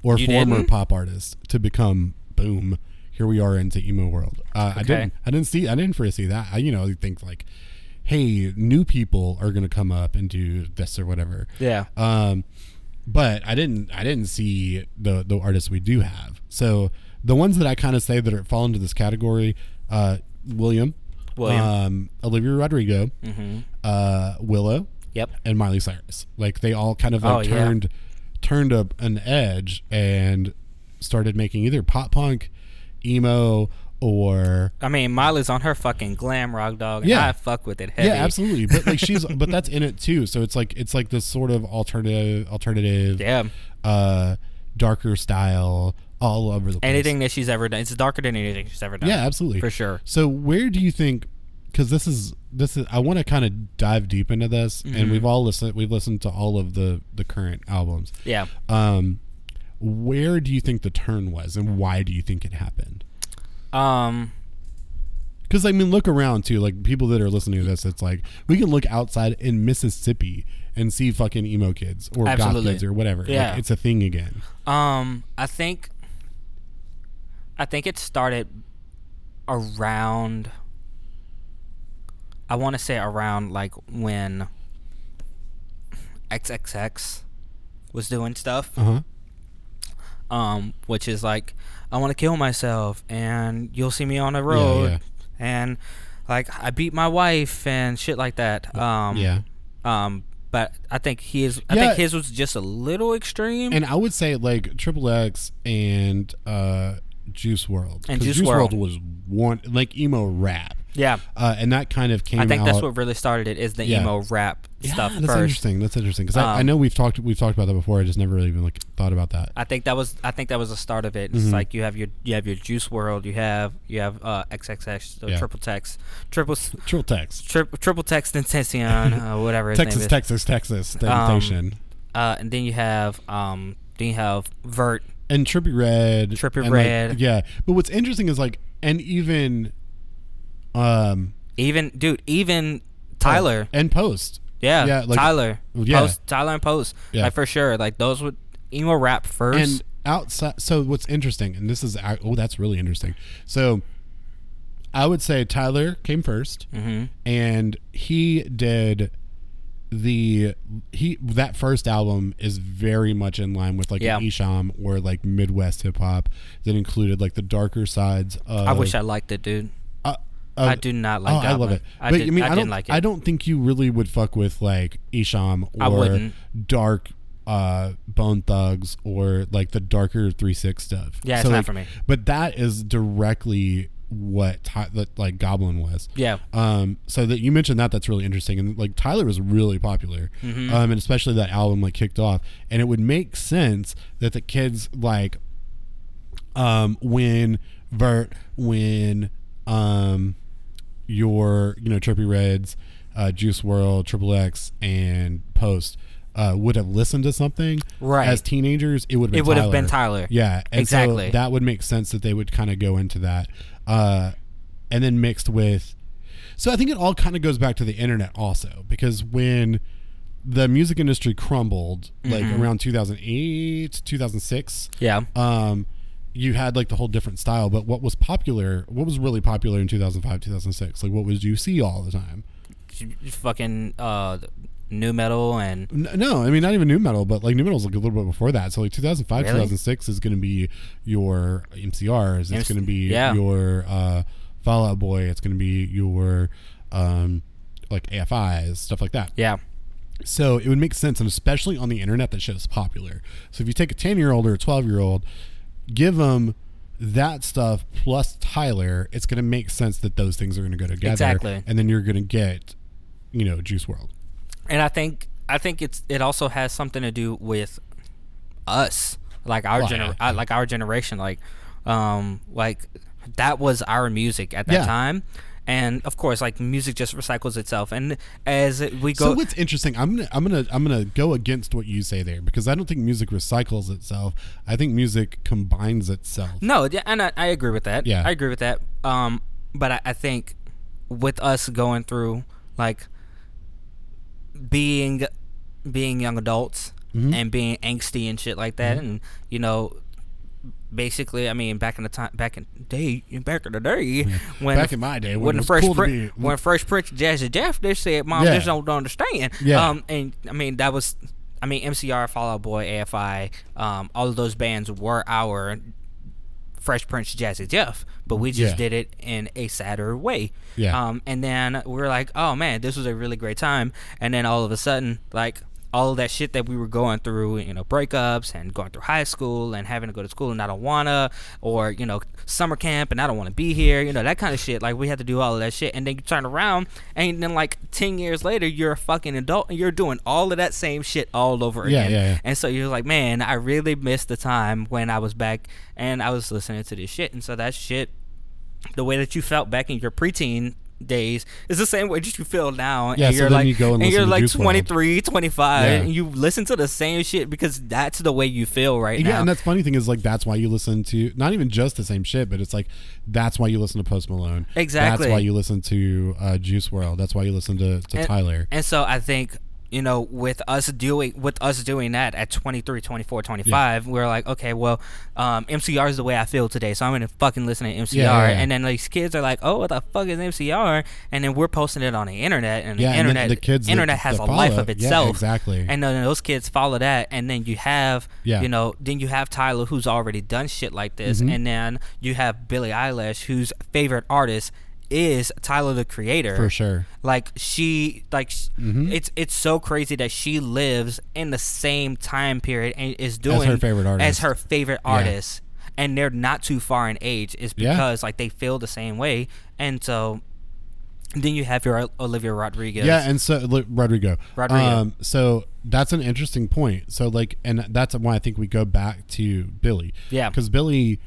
Speaker 2: or
Speaker 1: You
Speaker 2: former
Speaker 1: didn't?
Speaker 2: pop artists to become boom. Here we are into emo world. Uh, I didn't. I didn't see. I didn't foresee that. I, you know, you think like, hey, new people are going to come up and do this or whatever.
Speaker 1: yeah.
Speaker 2: Um, but I didn't. I didn't see the the artists we do have. So the ones that I kind of say that are fall into this category, uh, William,
Speaker 1: William.
Speaker 2: um, Olivia Rodrigo,
Speaker 1: hmm
Speaker 2: uh, Willow,
Speaker 1: Yep.
Speaker 2: and Miley Cyrus. Like they all kind of like
Speaker 1: Oh, yeah.
Speaker 2: turned turned up an edge and started making either pop punk, emo, or
Speaker 1: I mean, Miley's on her fucking glam rock dog.
Speaker 2: Yeah.
Speaker 1: I fuck with it heavy.
Speaker 2: yeah, absolutely. But like she's but that's in it too. So it's like it's like this sort of alternative alternative
Speaker 1: Yeah.
Speaker 2: uh darker style all over the place.
Speaker 1: Anything that she's ever done. It's darker than anything she's ever done.
Speaker 2: Yeah, absolutely.
Speaker 1: For sure.
Speaker 2: So where do you think because this is this is I want to kind of dive deep into this and
Speaker 1: Mhm.
Speaker 2: we've all listened we've listened to all of the the current albums.
Speaker 1: Yeah.
Speaker 2: Um, where do you think the turn was, and why do you think it happened?
Speaker 1: Um.
Speaker 2: Because I mean, look around too. Like people that are listening to this, it's like we can look outside in Mississippi and see fucking emo kids or goth kids or whatever. Like,
Speaker 1: Yeah.
Speaker 2: it's a thing again.
Speaker 1: Um. I think. I think it started around. I want to say around like when XXX was doing stuff.
Speaker 2: Uh huh.
Speaker 1: Um, which is like I want to kill myself, and you'll see me on the road,
Speaker 2: yeah.
Speaker 1: and like I beat my wife and shit like that. Um,
Speaker 2: yeah.
Speaker 1: Um, but I think his, I
Speaker 2: Yeah.
Speaker 1: think his was just a little extreme.
Speaker 2: And I would say like Triple X and uh, Juice WRLD.
Speaker 1: And Juice
Speaker 2: Juice
Speaker 1: WRLD.
Speaker 2: was one like emo rap,
Speaker 1: yeah,
Speaker 2: uh, and that kind of came.
Speaker 1: I think
Speaker 2: out,
Speaker 1: that's what really started it is the
Speaker 2: Yeah.
Speaker 1: emo rap
Speaker 2: Yeah,
Speaker 1: stuff
Speaker 2: that's
Speaker 1: first.
Speaker 2: interesting. That's interesting because I, I
Speaker 1: Um,
Speaker 2: know we've talked we've talked about that before. I just never really even like thought about that.
Speaker 1: I think that was I think that was the start of it. It's
Speaker 2: Mhm.
Speaker 1: like you have your you have your Juice WRLD, you have you have uh, XXX, so
Speaker 2: Yeah.
Speaker 1: triple text, triple
Speaker 2: Triple Text,
Speaker 1: tri- triple text intention, uh, whatever
Speaker 2: Texas,
Speaker 1: name is.
Speaker 2: Texas, Texas, the
Speaker 1: Um. Uh, and then you have um, then you have Vert.
Speaker 2: and Trippie Redd.
Speaker 1: Trippie
Speaker 2: and, like, yeah, but what's interesting is like, and even, um,
Speaker 1: Even dude, even Tyler.
Speaker 2: and Post.
Speaker 1: yeah,
Speaker 2: yeah, like-
Speaker 1: Tyler.
Speaker 2: yeah.
Speaker 1: Post, Tyler and Post.
Speaker 2: Yeah.
Speaker 1: Like for sure. Like those would emo rap first.
Speaker 2: And outside, so what's interesting, and this is oh, that's really interesting. So, I would say Tyler came first,
Speaker 1: hmm
Speaker 2: and he did the he that first album is very much in line with like
Speaker 1: Yeah.
Speaker 2: or like Midwest hip hop that included like the darker sides of
Speaker 1: I wish I liked it, dude.
Speaker 2: Uh,
Speaker 1: I do not like
Speaker 2: oh, I love it.
Speaker 1: I
Speaker 2: but
Speaker 1: did-
Speaker 2: I mean,
Speaker 1: I
Speaker 2: I, don't
Speaker 1: like it.
Speaker 2: I don't think you really would fuck with like
Speaker 1: Esham
Speaker 2: or dark uh Bone Thugs or like the darker three six stuff.
Speaker 1: Yeah, it's not
Speaker 2: like,
Speaker 1: for me.
Speaker 2: But that is directly what Ty- that like Goblin was.
Speaker 1: Yeah.
Speaker 2: Um, so that you mentioned that that's really interesting, and like Tyler was really popular,
Speaker 1: Mhm.
Speaker 2: um, and especially that album like kicked off, and it would make sense that the kids like, um, when Vert, when um, your you know Trippie Redds, uh, Juice WRLD, Triple X, and Post. Uh, would have listened to something
Speaker 1: Right.
Speaker 2: as teenagers, it would have been
Speaker 1: It would have been
Speaker 2: Tyler.
Speaker 1: Tyler.
Speaker 2: Yeah,
Speaker 1: Exactly.
Speaker 2: So that would make sense that they would kind of go into that, uh, and then mixed with. So I think it all kind of goes back to the internet also because when the music industry crumbled, like
Speaker 1: Mhm.
Speaker 2: around 2008, 2006,
Speaker 1: Yeah.
Speaker 2: um, you had like the whole different style. But what was popular? What was really popular in 2005, 2006? Like what was you see all the time?
Speaker 1: Fucking uh, nu metal and
Speaker 2: No, I mean not even nu metal, but like nu metal's like a little bit before that. So like 2005,
Speaker 1: Really?
Speaker 2: 2006 is going to be your MCRs. It's going to be
Speaker 1: yeah.
Speaker 2: your uh, Fall Out Boy. It's going to be your um, like AFIs, stuff like that.
Speaker 1: yeah,
Speaker 2: So it would make sense, and especially on the internet, that shit is popular. So if you take a 10 year old or a 12 year old, give them that stuff plus Tyler, it's going to make sense that those things are going to go together.
Speaker 1: Exactly.
Speaker 2: And then you're going to get, you know, Juice WRLD.
Speaker 1: and I think I think it's it also has something to do with us, like our
Speaker 2: Oh,
Speaker 1: gener-
Speaker 2: yeah.
Speaker 1: uh, like our generation, like um like that was our music at that
Speaker 2: Yeah.
Speaker 1: time. And of course, like music just recycles itself, and as we go,
Speaker 2: so what's interesting, I'm gonna I'm gonna I'm gonna go against what you say there because I don't think music recycles itself. I think music combines itself.
Speaker 1: No, yeah, and I, I agree with that.
Speaker 2: Yeah.
Speaker 1: I agree with that. Um, but I, I think with us going through like being being young adults
Speaker 2: Mm-hmm.
Speaker 1: and being angsty and shit like that, and you know, basically, I mean, back in the time, back in day, back in the day, when
Speaker 2: Back in my day, when
Speaker 1: when, the first
Speaker 2: cool be-
Speaker 1: when first Prince Jazzy Jeff, they said, "Mom,
Speaker 2: Yeah.
Speaker 1: just don't understand."
Speaker 2: Yeah.
Speaker 1: Um, and I mean, that was. I mean, MCR, Fall Out Boy, AFI, um, all of those bands were our Fresh Prince Jazzy Jeff, but we just
Speaker 2: Yeah.
Speaker 1: did it in a sadder way.
Speaker 2: Yeah.
Speaker 1: Um, and then we were like, oh man, this was a really great time. And then all of a sudden, like all of that shit that we were going through, you know, breakups and going through high school and having to go to school and I don't wanna, or you know, summer camp and I don't want to be here, you know, that kind of shit. Like we had to do all of that shit, and then you turn around and then like ten years later, you're a fucking adult and you're doing all of that same shit all over
Speaker 2: Yeah,
Speaker 1: again.
Speaker 2: yeah, yeah.
Speaker 1: And so you're like, man, I really missed the time when I was back and I was listening to this shit. And so that shit, the way that you felt back in your preteen days It's the same way that you feel now.
Speaker 2: Yeah,
Speaker 1: and
Speaker 2: so
Speaker 1: you're
Speaker 2: then
Speaker 1: like,
Speaker 2: you go and listen
Speaker 1: you're like
Speaker 2: Juice WRLD.
Speaker 1: 23, 25,
Speaker 2: Yeah.
Speaker 1: and you listen to the same shit because that's the way you feel right
Speaker 2: Yeah,
Speaker 1: now.
Speaker 2: and that's funny thing is like that's why you listen to not even just the same shit, but it's like that's why you listen to Post Malone.
Speaker 1: Exactly.
Speaker 2: That's why you listen to uh, Juice WRLD. That's why you listen to, to
Speaker 1: And-
Speaker 2: Tyler.
Speaker 1: And so I think you know with us doing with us doing that at 23 24 25 we're like okay well um, mcr is the way i feel today so i'm gonna fucking listen to mcr
Speaker 2: Yeah, yeah, yeah.
Speaker 1: and then these kids are like oh what the fuck is mcr and then we're posting it on the internet and
Speaker 2: Yeah,
Speaker 1: the
Speaker 2: and then
Speaker 1: internet
Speaker 2: the kids that-
Speaker 1: internet has
Speaker 2: that
Speaker 1: a life
Speaker 2: follow-
Speaker 1: of
Speaker 2: yeah,
Speaker 1: itself
Speaker 2: exactly.
Speaker 1: and then those kids follow that and then you have
Speaker 2: Yeah.
Speaker 1: you know then you have tyler who's already done shit like this
Speaker 2: Mm-hmm.
Speaker 1: and then you have billie eilish whose favorite artist is tyler the creator
Speaker 2: For sure.
Speaker 1: like she like
Speaker 2: Mm-hmm.
Speaker 1: it's it's so crazy that she lives in the same time period and is doing
Speaker 2: her favorite artist.
Speaker 1: as her favorite artist and they're not too far in age is
Speaker 2: Yeah.
Speaker 1: because like they feel the same way and so then you have your Olivia Rodriguez
Speaker 2: Yeah, and so look, Rodrigo.
Speaker 1: Rodrigo.
Speaker 2: Um, so that's an interesting point. So like, and that's why I think we go back to Billie.
Speaker 1: Yeah.
Speaker 2: because Billie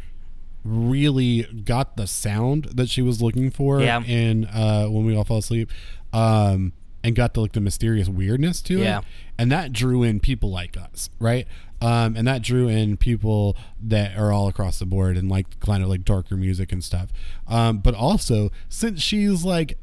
Speaker 2: really got the sound that she was looking for.
Speaker 1: Yeah.
Speaker 2: in uh, when we all fall asleep, um, and got the like the mysterious weirdness to
Speaker 1: Yeah.
Speaker 2: it, and that drew in people like us, right? Um, and that drew in people that are all across the board and like kind of like darker music and stuff. Um, but also since she's like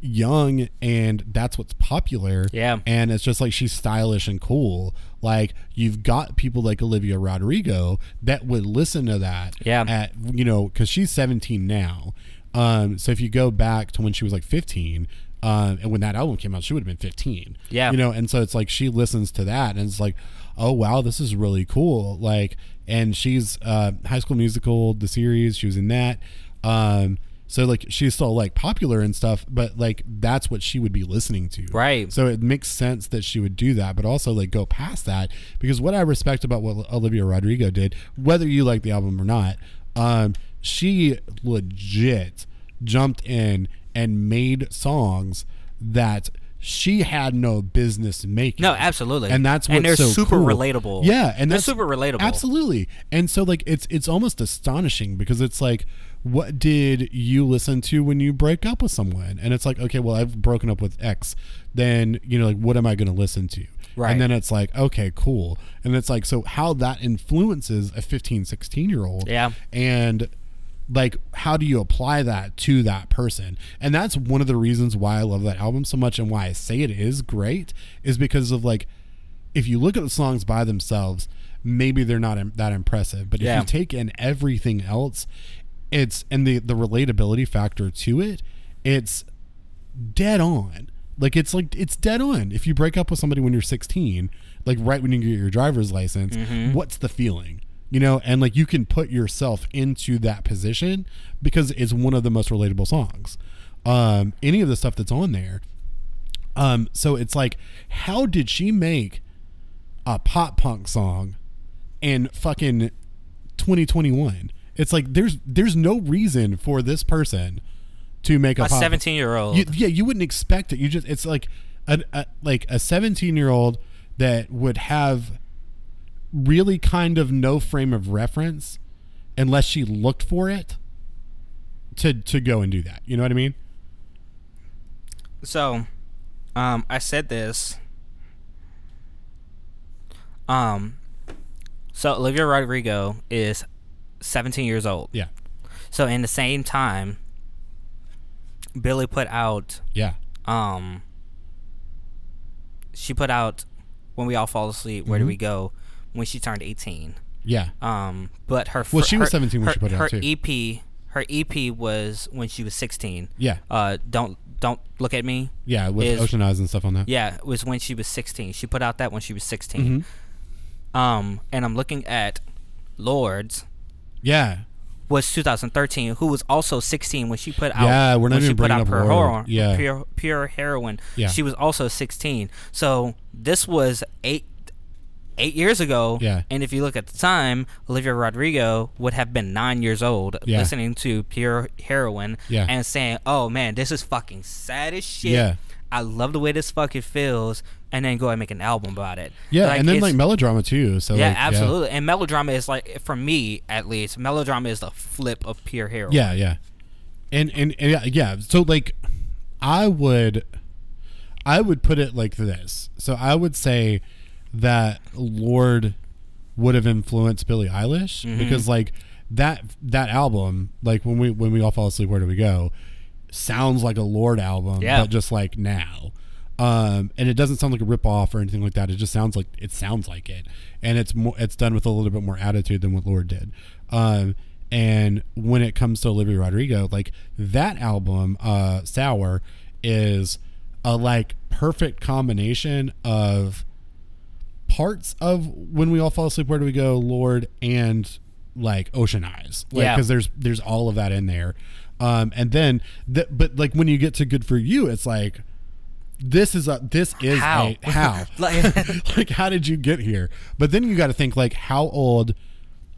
Speaker 2: young and that's what's popular.
Speaker 1: Yeah.
Speaker 2: And it's just like she's stylish and cool. Like you've got people like Olivia Rodrigo that would listen to that.
Speaker 1: Yeah.
Speaker 2: At you know because she's 17 now. Um. So if you go back to when she was like 15. Um, and when that album came out, she would have been 15.
Speaker 1: Yeah.
Speaker 2: You know, and so it's like she listens to that and it's like, oh, wow, this is really cool. Like, and she's uh, High School Musical, the series, she was in that. Um, so like she's still like popular and stuff, but like that's what she would be listening to.
Speaker 1: Right.
Speaker 2: So it makes sense that she would do that, but also like go past that because what I respect about what Olivia Rodrigo did, whether you like the album or not, um, she legit jumped in and made songs that she had no business making.
Speaker 1: no absolutely
Speaker 2: And that's what's
Speaker 1: and they're
Speaker 2: so
Speaker 1: super
Speaker 2: cool.
Speaker 1: relatable
Speaker 2: Yeah, and
Speaker 1: they're
Speaker 2: that's
Speaker 1: super relatable
Speaker 2: Absolutely. And so like it's it's almost astonishing because it's like what did you listen to when you break up with someone? And it's like, okay, well, I've broken up with X. Then, you know, like what am I going to listen to?
Speaker 1: Right.
Speaker 2: And then it's like, okay, cool. And it's like so how that influences a 15, 16 year old.
Speaker 1: Yeah.
Speaker 2: And like how do you apply that to that person and that's one of the reasons why i love that album so much and why i say it is great is because of like if you look at the songs by themselves maybe they're not that impressive but if
Speaker 1: Yeah.
Speaker 2: you take in everything else it's and the the relatability factor to it it's dead on Like it's like it's dead on. If you break up with somebody when you're 16, like right when you get your driver's license,
Speaker 1: Mm-hmm.
Speaker 2: what's the feeling? You know, and like you can put yourself into that position because it's one of the most relatable songs. Um, any of the stuff that's on there. Um, so it's like, how did she make a pop punk song in fucking 2021? It's like there's there's no reason for this person to make a,
Speaker 1: A 17 year old.
Speaker 2: yeah, you wouldn't expect it. You just it's like a, a like a 17 year old that would have really kind of no frame of reference unless she looked for it to to go and do that. You know what I mean?
Speaker 1: So, um, I said this. Um, so Olivia Rodrigo is 17 years old.
Speaker 2: Yeah.
Speaker 1: So in the same time, Billie put out
Speaker 2: Yeah.
Speaker 1: um. She put out when we all fall asleep. Where do
Speaker 2: Mhm.
Speaker 1: we go? When she turned 18.
Speaker 2: Yeah.
Speaker 1: Um, but her
Speaker 2: Well, she was 17 when
Speaker 1: her-
Speaker 2: she put it out,
Speaker 1: her
Speaker 2: too.
Speaker 1: EP, her EP was when she was 16.
Speaker 2: Yeah.
Speaker 1: Uh, don't don't look at me.
Speaker 2: Yeah, with
Speaker 1: Is-
Speaker 2: Ocean Eyes and stuff on that.
Speaker 1: Yeah, it was when she was 16. She put out that when she was 16.
Speaker 2: Mhm.
Speaker 1: Um, and I'm looking at Lorde's
Speaker 2: Yeah.
Speaker 1: was 2013, who was also 16 when she put out.
Speaker 2: Yeah, we're not
Speaker 1: when she
Speaker 2: even
Speaker 1: put out pure
Speaker 2: Lorde.
Speaker 1: heroine.
Speaker 2: Yeah.
Speaker 1: pure pure heroine.
Speaker 2: Yeah.
Speaker 1: she was also 16. So this was eight eight years ago.
Speaker 2: Yeah.
Speaker 1: and if you look at the time, Olivia Rodrigo would have been nine years old,
Speaker 2: Yeah.
Speaker 1: listening to pure heroine.
Speaker 2: Yeah.
Speaker 1: and saying, "Oh man, this is fucking sad as shit."
Speaker 2: Yeah.
Speaker 1: I love the way this fucking feels, and then go and make an album about it.
Speaker 2: Yeah, and then like melodrama too. So
Speaker 1: yeah,
Speaker 2: like,
Speaker 1: absolutely. And melodrama is like, for me at least, melodrama is the flip of pure hero.
Speaker 2: Yeah, yeah. And, and and yeah, yeah. So like I would I would put it like this. So I would say that Lorde would have influenced Billie Eilish
Speaker 1: Mhm.
Speaker 2: because like that that album, like when we when we all fall asleep, where do we go? Sounds like a Lorde album,
Speaker 1: Yeah.
Speaker 2: but just like now. Um, and it doesn't sound like a rip off or anything like that. It just sounds like it sounds like it, and it's more it's done with a little bit more attitude than what Lorde did. Um, and when it comes to Olivia Rodrigo, like that album, uh, Sour, is a like perfect combination of parts of when we all fall asleep. Where do we go, Lorde, and like Ocean Eyes, like,
Speaker 1: Yeah.
Speaker 2: because there's there's all of that in there. Um, and then, the, but like when you get to Good for You, it's like this is a this is
Speaker 1: How?
Speaker 2: a how
Speaker 1: Like-
Speaker 2: like how did you get here? But then you got to think like how old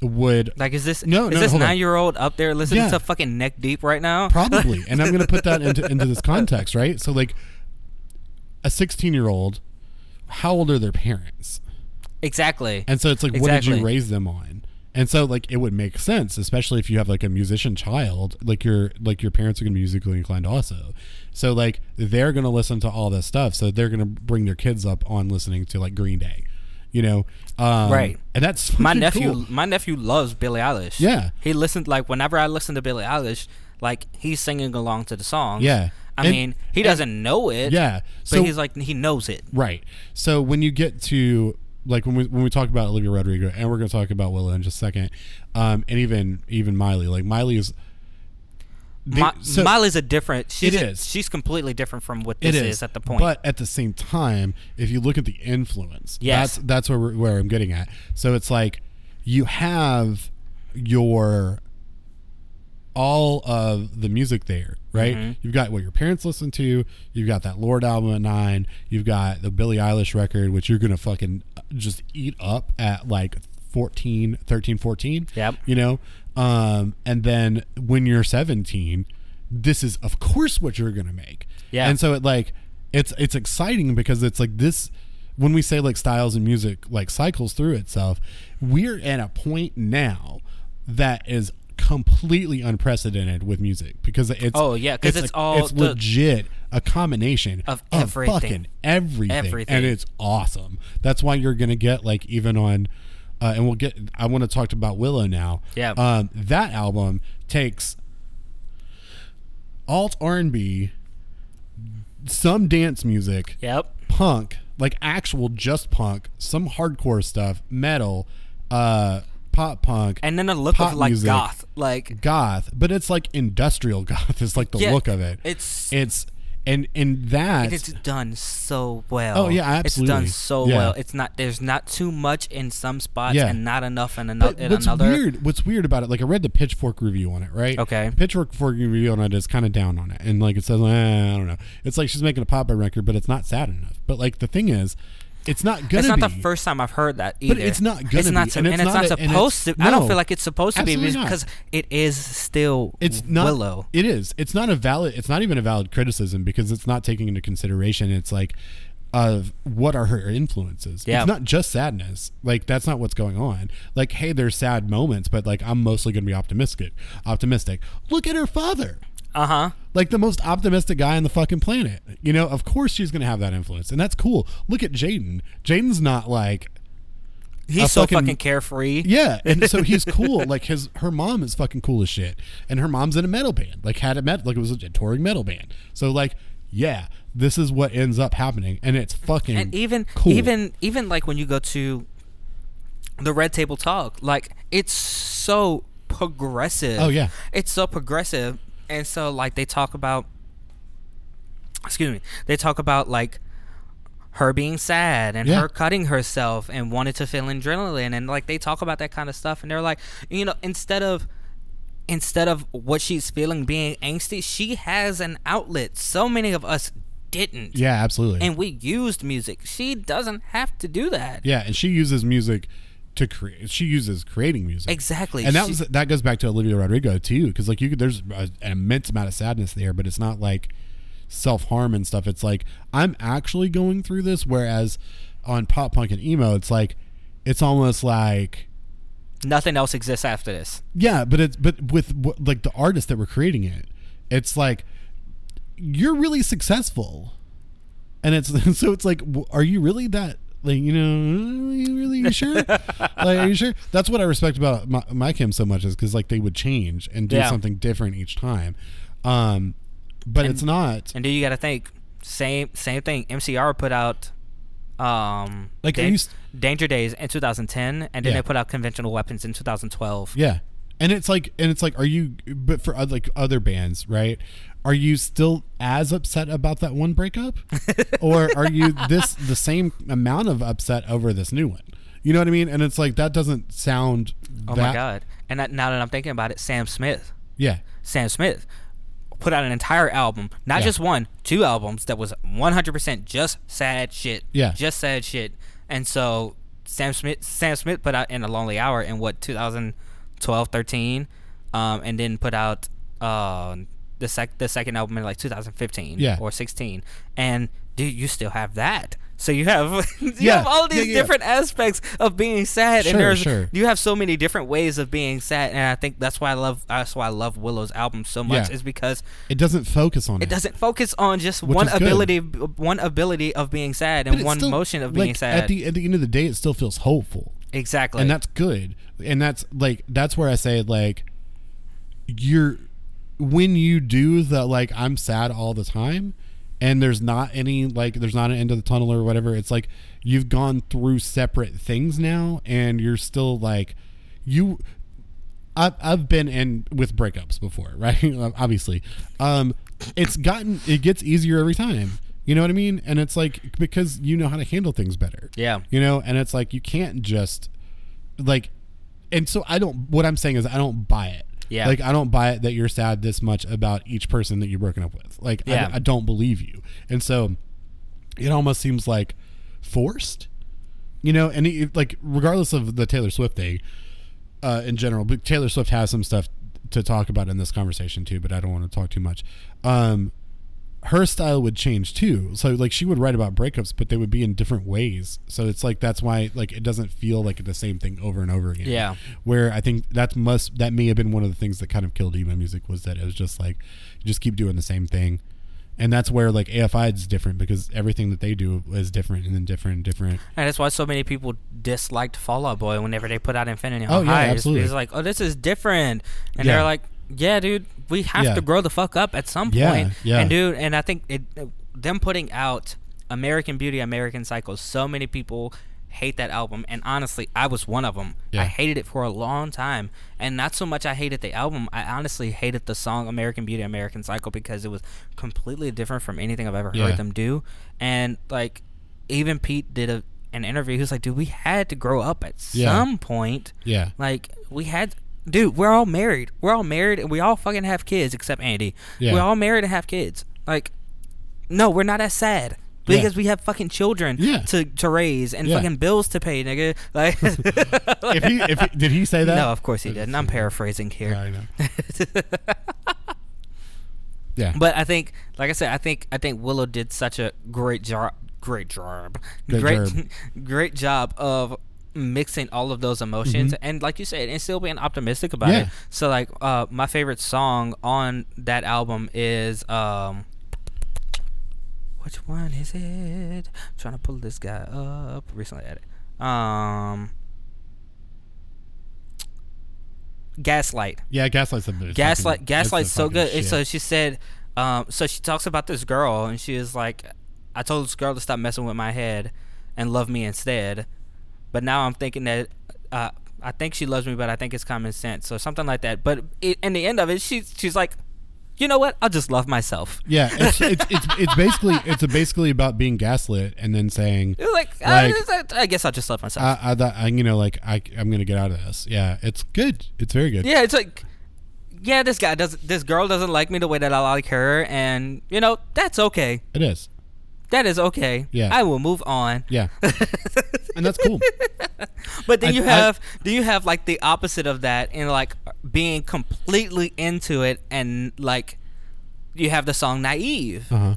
Speaker 2: would
Speaker 1: Like, is this
Speaker 2: No,
Speaker 1: is
Speaker 2: no,
Speaker 1: this
Speaker 2: on.
Speaker 1: nine year old up there listening
Speaker 2: Yeah.
Speaker 1: to fucking Neck Deep right now?
Speaker 2: probably and i'm going to put that into, into this context right so like a 16 year old how old are their parents
Speaker 1: exactly.
Speaker 2: and so it's like what did you raise them on and so like it would make sense especially if you have like a musician child like your like your parents are going to be musically inclined also so like they're going to listen to all this stuff so they're going to bring their kids up on listening to like green day you know um,
Speaker 1: Right.
Speaker 2: and that's
Speaker 1: my nephew,
Speaker 2: cool.
Speaker 1: my nephew loves Billie Eilish.
Speaker 2: Yeah.
Speaker 1: he listened like whenever I listen to Billie Eilish, like he's singing along to the song.
Speaker 2: Yeah.
Speaker 1: I
Speaker 2: And-
Speaker 1: mean, he doesn't know it.
Speaker 2: yeah
Speaker 1: but
Speaker 2: so
Speaker 1: he's like he knows it.
Speaker 2: Right. So when you get to like when we when we talk about Olivia Rodrigo, and we're going to talk about Willow in just a second, um, and even even Miley, like Miley is. they-
Speaker 1: Mi-
Speaker 2: so-
Speaker 1: Miley's a different. She's
Speaker 2: It
Speaker 1: a-
Speaker 2: is.
Speaker 1: she's completely different from what
Speaker 2: it
Speaker 1: this
Speaker 2: is,
Speaker 1: is, at the point.
Speaker 2: But at the same time, if you look at the influence,
Speaker 1: Yes.
Speaker 2: that's that's where where I'm getting at. So it's like you have your all of the music there, right?
Speaker 1: Mhm.
Speaker 2: You've got what your parents listen to. You've got that Lorde album at nine. You've got the Billie Eilish record, which you're gonna fucking just eat up at like 14, 13, 14.
Speaker 1: Yep.
Speaker 2: You know, um, and then when you're 17, this is of course what you're gonna make.
Speaker 1: Yeah.
Speaker 2: And so it like it's it's exciting because it's like this when we say like styles and music like cycles through itself, we're at a point now that is completely unprecedented with music because it's
Speaker 1: Oh, yeah because it's
Speaker 2: a-
Speaker 1: all
Speaker 2: it's legit a combination
Speaker 1: Of everything.
Speaker 2: fucking everything,
Speaker 1: Everything.
Speaker 2: and it's awesome. That's why you're gonna get like even on, uh, and we'll get. I want to talk about Willow now.
Speaker 1: Yeah.
Speaker 2: Um, that album takes alt R and B, some dance music,
Speaker 1: yep.
Speaker 2: punk, like actual just punk, some hardcore stuff, metal, uh, pop punk,
Speaker 1: And then a look of like
Speaker 2: music.
Speaker 1: goth, like
Speaker 2: goth, but it's like industrial goth is like the
Speaker 1: Yeah,
Speaker 2: look of it.
Speaker 1: it's-
Speaker 2: it's and and that
Speaker 1: It's done so well.
Speaker 2: Oh, yeah, absolutely.
Speaker 1: It's done so
Speaker 2: Yeah.
Speaker 1: well. It's not. There's not too much in some spots,
Speaker 2: Yeah.
Speaker 1: and not enough in another.
Speaker 2: But
Speaker 1: in
Speaker 2: what's
Speaker 1: another.
Speaker 2: weird? What's weird about it? Like I read the Pitchfork review on it, right?
Speaker 1: Okay.
Speaker 2: Pitchfork review on it is kind of down on it, and like it says, eh, I don't know. It's like she's making a pop record, but it's not sad enough. But like the thing is, it's not gonna
Speaker 1: It's not
Speaker 2: be.
Speaker 1: the first time I've heard that either.
Speaker 2: But it's not gonna
Speaker 1: It's not, to-
Speaker 2: and
Speaker 1: and
Speaker 2: it's not
Speaker 1: not,
Speaker 2: a-
Speaker 1: supposed
Speaker 2: it's-
Speaker 1: to. I don't feel like it's supposed to be
Speaker 2: Absolutely not.
Speaker 1: because it is still
Speaker 2: it's not
Speaker 1: Willow.
Speaker 2: It is. It's not a valid. It's not even a valid criticism because it's not taking into consideration. It's like of what are her influences.
Speaker 1: Yeah.
Speaker 2: It's not just sadness. Like that's not what's going on. Like hey, there's sad moments, but like I'm mostly going to be optimistic. Optimistic. Look at her father.
Speaker 1: Uh huh.
Speaker 2: Like the most optimistic guy on the fucking planet. You know, of course she's going to have that influence, and that's cool. Look at Jaden. Jaden's not like
Speaker 1: He's so
Speaker 2: fucking-
Speaker 1: fucking, carefree.
Speaker 2: yeah, and so he's cool. Like his her mom is fucking cool as shit, and her mom's in a metal band. Like had a metal, like it was a touring metal band. So like, yeah, this is what ends up happening, and it's fucking
Speaker 1: and even
Speaker 2: cool.
Speaker 1: even even like when you go to the red table talk like it's so progressive
Speaker 2: Oh, yeah.
Speaker 1: it's so progressive and so like they talk about excuse me they talk about like her being sad and
Speaker 2: Yeah.
Speaker 1: her cutting herself and wanted to feel adrenaline and like they talk about that kind of stuff and they're like you know instead of instead of what she's feeling being angsty she has an outlet so many of us didn't
Speaker 2: yeah, absolutely.
Speaker 1: and we used music. She doesn't have to do that.
Speaker 2: yeah, and she uses music to create. She uses creating music
Speaker 1: Exactly.
Speaker 2: and that
Speaker 1: She-
Speaker 2: was that goes back to Olivia Rodrigo too, because like you could there's a, an immense amount of sadness there, but it's not like self harm and stuff. It's like I'm actually going through this, whereas on pop punk and emo, it's like it's almost like
Speaker 1: nothing else exists after this.
Speaker 2: Yeah, but it's but with like the artists that were creating it, it's like you're really successful, and it's so it's like, are you really that? Like you know, are you really you sure? like, are you sure? That's what I respect about my, My Chem so much is because like they would change and do
Speaker 1: Yeah.
Speaker 2: something different each time. Um, but
Speaker 1: And-
Speaker 2: it's not
Speaker 1: And do you got to think same same thing. MCR put out um
Speaker 2: Like, you s-
Speaker 1: Danger Days in 2010 and then
Speaker 2: Yeah.
Speaker 1: they put out Conventional Weapons in 2012.
Speaker 2: Yeah, and it's like, and it's like, are you? But for other, like other bands, right? Are you still as upset about that one breakup, or are you this the same amount of upset over this new one? You know what I mean? And it's like that doesn't sound.
Speaker 1: Oh
Speaker 2: that,
Speaker 1: my god. And that, now that I'm thinking about it, Sam Smith.
Speaker 2: Yeah,
Speaker 1: Sam Smith put out an entire album, not
Speaker 2: Yeah.
Speaker 1: just one, two albums that was 100% just sad shit.
Speaker 2: Yeah.
Speaker 1: Just sad shit. And so Sam Smith Sam Smith put out in a lonely hour in what 2012 13 um, and then put out uh, the sec- the second album in like 2015
Speaker 2: Yeah.
Speaker 1: or 16 and dude you still have that so you have you
Speaker 2: Yeah.
Speaker 1: have all these
Speaker 2: Yeah, yeah.
Speaker 1: different aspects of being sad
Speaker 2: Sure,
Speaker 1: and there's
Speaker 2: sure.
Speaker 1: you have so many different ways of being sad and I think that's why I love that's why I love Willow's album so much is because
Speaker 2: it doesn't focus on it.
Speaker 1: it doesn't focus on just
Speaker 2: Which
Speaker 1: one
Speaker 2: is good.
Speaker 1: ability one ability of being sad and one
Speaker 2: still,
Speaker 1: motion of being
Speaker 2: like,
Speaker 1: sad
Speaker 2: At the at the end of the day, it still feels hopeful.
Speaker 1: exactly
Speaker 2: and that's good and that's like that's where i say like you're when you do the like i'm sad all the time and there's not any like there's not an end of the tunnel or whatever it's like you've gone through separate things now and you're still like you I've, I've been in with breakups before right? Obviously. Um it's gotten it gets easier every time. You know what i mean? And it's like because you know how to handle things better.
Speaker 1: Yeah.
Speaker 2: You know? And it's like you can't just like and so i don't what i'm saying is i don't buy it
Speaker 1: Yeah.
Speaker 2: like i don't buy it that you're sad this much about each person that you're broken up with. Like I- I, don't believe you. And so it almost seems like forced you know? And it, like regardless of the taylor swift thing uh in general but taylor swift has some stuff to talk about in this conversation too but i don't want to talk too much. Um her style would change too. So like she would write about breakups, but they would be in different ways. So it's like that's why like it doesn't feel like the same thing over and over again.
Speaker 1: Yeah.
Speaker 2: Where I think that must that may have been one of the things that kind of killed emo music was that it was just like you just keep doing the same thing. And that's where like AFI is different because everything that they do is different and then different and different.
Speaker 1: and that's why so many people disliked Fall Out Boy whenever they put out Infinity on
Speaker 2: Oh, yeah,
Speaker 1: High. It's-
Speaker 2: absolutely.
Speaker 1: It's like, oh, this is different, and
Speaker 2: Yeah.
Speaker 1: they're like, yeah, dude, we have
Speaker 2: Yeah.
Speaker 1: to grow the fuck up at some
Speaker 2: Yeah,
Speaker 1: point.
Speaker 2: yeah.
Speaker 1: And dude, and I think it, uh, them putting out American Beauty, American Psycho, so many people hate that album, and honestly, I was one of them.
Speaker 2: Yeah.
Speaker 1: I hated it for a long time, and not so much I hated the album. I honestly hated the song "American Beauty, American Psycho" because it was completely different from anything I've ever heard them do, and like even Pete did a an interview. He was like, "Dude, we had to grow up at some point.
Speaker 2: Yeah.
Speaker 1: Like we had." Dude, we're all married. We're all married, and we all fucking have kids, except Andy.
Speaker 2: Yeah.
Speaker 1: We're all married and have kids. Like, no, we're not as sad
Speaker 2: Yeah.
Speaker 1: because we have fucking children
Speaker 2: Yeah.
Speaker 1: to, to raise and
Speaker 2: Yeah.
Speaker 1: fucking bills to pay, nigga. Like,
Speaker 2: If he, if he, did he say that?
Speaker 1: no, of course he didn't. I'm paraphrasing here.
Speaker 2: Yeah, I know. yeah.
Speaker 1: But I think, like I said, I think I think Willow did such a great job, great job,
Speaker 2: Great
Speaker 1: great,
Speaker 2: job.
Speaker 1: great job of mixing all of those emotions and, like you said, and still being optimistic about
Speaker 2: Mm-hmm. Yeah.
Speaker 1: it. So, like, uh, my favorite song on that album is um. Which one is it? trying to pull this guy up. Recently added. Um. Gaslight.
Speaker 2: yeah, Gaslight's the.
Speaker 1: Gaslight
Speaker 2: fucking-
Speaker 1: Gaslight's so good. And so she said, um, so she talks about this girl, and she is like, I told this girl to stop messing with my head and love me instead. But now I'm thinking that, uh, I think she loves me, but I think it's common sense or something like that. But it, in the end of it, she's she's like, you know what? I'll just love myself.
Speaker 2: Yeah, it's, it's it's it's basically it's basically about being gaslit and then saying
Speaker 1: like,
Speaker 2: Like-
Speaker 1: uh, I guess I'll just love myself.
Speaker 2: I, I, thought- I you know like I I'm gonna get out of this. Yeah, it's good. It's very good.
Speaker 1: yeah, it's like, yeah, this guy doesn't, this girl doesn't like me the way that I like her, and you know that's okay.
Speaker 2: It is.
Speaker 1: That is okay.
Speaker 2: Yeah.
Speaker 1: I will move on.
Speaker 2: Yeah, and that's cool.
Speaker 1: But then
Speaker 2: I-
Speaker 1: you
Speaker 2: I-
Speaker 1: have do you have like the opposite of that and like being completely into it and like you have the song naive
Speaker 2: Uh huh.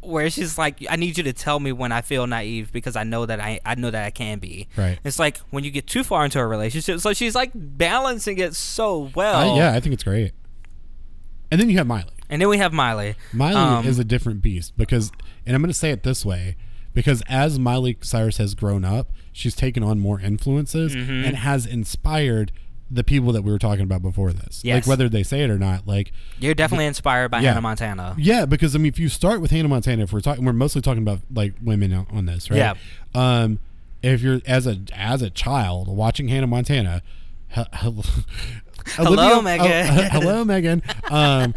Speaker 1: where she's like I need you to tell me when I feel naive because I know that I I know that I can be.
Speaker 2: Right.
Speaker 1: It's like when you get too far into a relationship so she's like balancing it so well.
Speaker 2: I, yeah, I think it's great. And then you have Miley.
Speaker 1: And then we have Miley.
Speaker 2: Miley
Speaker 1: Um,
Speaker 2: is a different beast because, and I'm going to say it this way, because as Miley Cyrus has grown up, she's taken on more influences
Speaker 1: Mm-hmm.
Speaker 2: and has inspired the people that we were talking about before this.
Speaker 1: Yes.
Speaker 2: Like whether they say it or not, like
Speaker 1: You're definitely inspired by
Speaker 2: Yeah.
Speaker 1: Hannah Montana.
Speaker 2: yeah, because I mean, if you start with Hannah Montana, if we're talking, we're mostly talking about like women on- on this, right?
Speaker 1: Yeah.
Speaker 2: Um, if you're as a as a child watching Hannah Montana, he- hello,
Speaker 1: Hello, Megan.
Speaker 2: oh, hello, Megan. Um,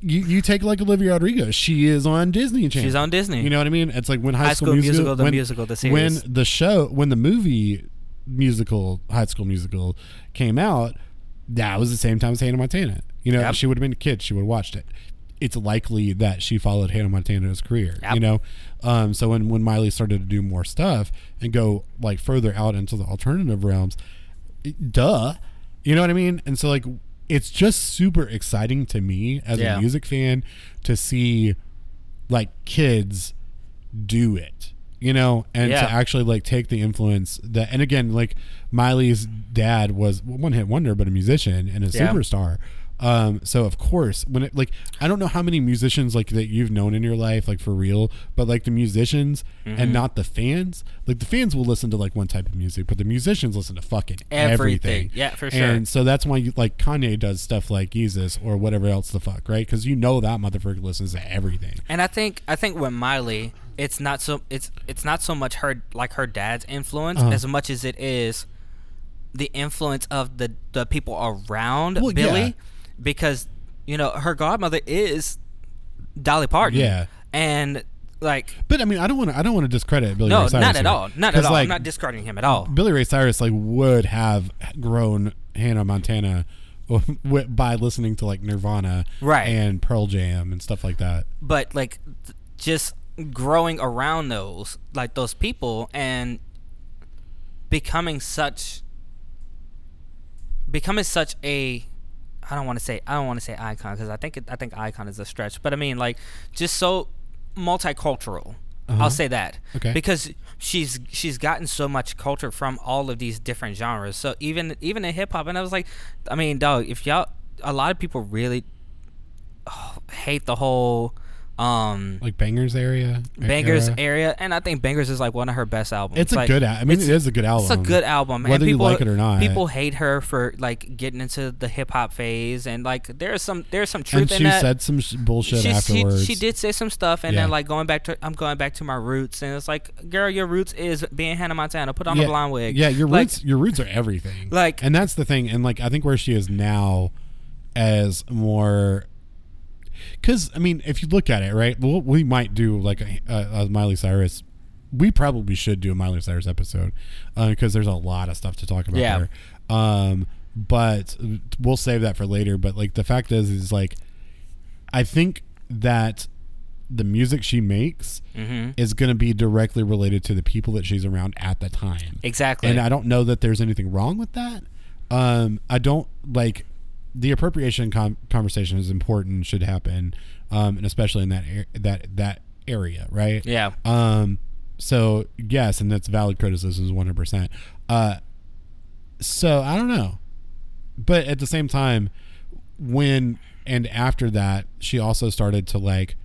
Speaker 2: you you take like Olivia Rodrigo. She is on Disney Channel.
Speaker 1: She's on Disney.
Speaker 2: You know what I mean? It's like when High,
Speaker 1: High
Speaker 2: School,
Speaker 1: School
Speaker 2: Musical,
Speaker 1: Musical, the
Speaker 2: when,
Speaker 1: musical, the
Speaker 2: when the show, when the movie musical, High School Musical, came out, that was the same time as Hannah Montana. You know,
Speaker 1: Yep.
Speaker 2: she would have been a kid. She would have watched it. It's likely that she followed Hannah Montana's career.
Speaker 1: Yep.
Speaker 2: You know, um, so when when Miley started to do more stuff and go like further out into the alternative realms, duh, you know what I mean? And so like it's just super exciting to me as
Speaker 1: Yeah.
Speaker 2: a music fan to see like kids do it you know and
Speaker 1: Yeah.
Speaker 2: to actually like take the influence that and again like miley's dad was one hit wonder but a musician and a
Speaker 1: Yeah.
Speaker 2: superstar um so of course when it like i don't know how many musicians like that you've known in your life like for real but like the musicians
Speaker 1: Mm-hmm.
Speaker 2: and not the fans like the fans will listen to like one type of music but the musicians listen to fucking everything,
Speaker 1: Everything. Yeah, for sure.
Speaker 2: and so that's why you, like kanye does stuff like jesus or whatever else the fuck right because you know that motherfucker listens to everything
Speaker 1: And I think I think with Miley, it's not so it's it's not so much her like her dad's influence
Speaker 2: Uh-huh.
Speaker 1: as much as it is the influence of the the people around
Speaker 2: Well,
Speaker 1: Billy,
Speaker 2: yeah.
Speaker 1: Because you know her godmother is Dolly Parton.
Speaker 2: Yeah.
Speaker 1: and like
Speaker 2: But I mean, I don't want to. I don't want to discredit Billy.
Speaker 1: no,
Speaker 2: Ray Cyrus
Speaker 1: not at
Speaker 2: here.
Speaker 1: all, not at all.
Speaker 2: Like,
Speaker 1: I'm not discarding him at all.
Speaker 2: Billy Ray Cyrus like would have grown Hannah Montana by listening to like Nirvana,
Speaker 1: Right.
Speaker 2: and Pearl Jam and stuff like that.
Speaker 1: but like just growing around those like those people and becoming such becoming such a I don't want to say I don't want to say icon because I think it, I think icon is a stretch, but I mean like just so multicultural.
Speaker 2: Uh-huh.
Speaker 1: I'll say that
Speaker 2: Okay.
Speaker 1: because she's she's gotten so much culture from all of these different genres. So even even in hip hop, and I was like, I mean, dog, if y'all, a lot of people really oh, hate the whole Um,
Speaker 2: like Bangerz area.
Speaker 1: Bangerz
Speaker 2: era.
Speaker 1: area, and I think Bangerz is like one of her best albums.
Speaker 2: It's a
Speaker 1: Like,
Speaker 2: good. al- I mean,
Speaker 1: it's-
Speaker 2: a good album.
Speaker 1: It's a good album,
Speaker 2: Whether you
Speaker 1: people,
Speaker 2: like it or not.
Speaker 1: People hate her for like getting into the hip hop phase, and like there's some there's some truth
Speaker 2: And
Speaker 1: in
Speaker 2: she
Speaker 1: that.
Speaker 2: said some sh- bullshit
Speaker 1: she, she,
Speaker 2: afterwards.
Speaker 1: she did say some stuff, and
Speaker 2: Yeah.
Speaker 1: then like going back to I'm going back to my roots, and it's like, girl, your roots is being Hannah Montana. Put on
Speaker 2: yeah,
Speaker 1: a blonde wig.
Speaker 2: Yeah, your
Speaker 1: Like,
Speaker 2: roots. Your roots are everything.
Speaker 1: Like-
Speaker 2: and that's the thing. And like, I think where she is now, as more. Because I mean, if you look at it, right, well, we might do like a, a, a Miley Cyrus. We probably should do a Miley Cyrus episode because there's a lot of stuff to talk about
Speaker 1: Yeah.
Speaker 2: there. Um, but we'll save that for later. But like, the fact is, is like, I think that the music she makes
Speaker 1: Mhm.
Speaker 2: is going to be directly related to the people that she's around at the time.
Speaker 1: Exactly.
Speaker 2: And I don't know that there's anything wrong with that. Um, I don't like the appropriation com- conversation is important, should happen, um, and especially in that ar- that that area, right?
Speaker 1: yeah.
Speaker 2: Um, so yes, and that's valid criticisms, one hundred percent. Uh, so I don't know, but at the same time, when and after that, she also started to like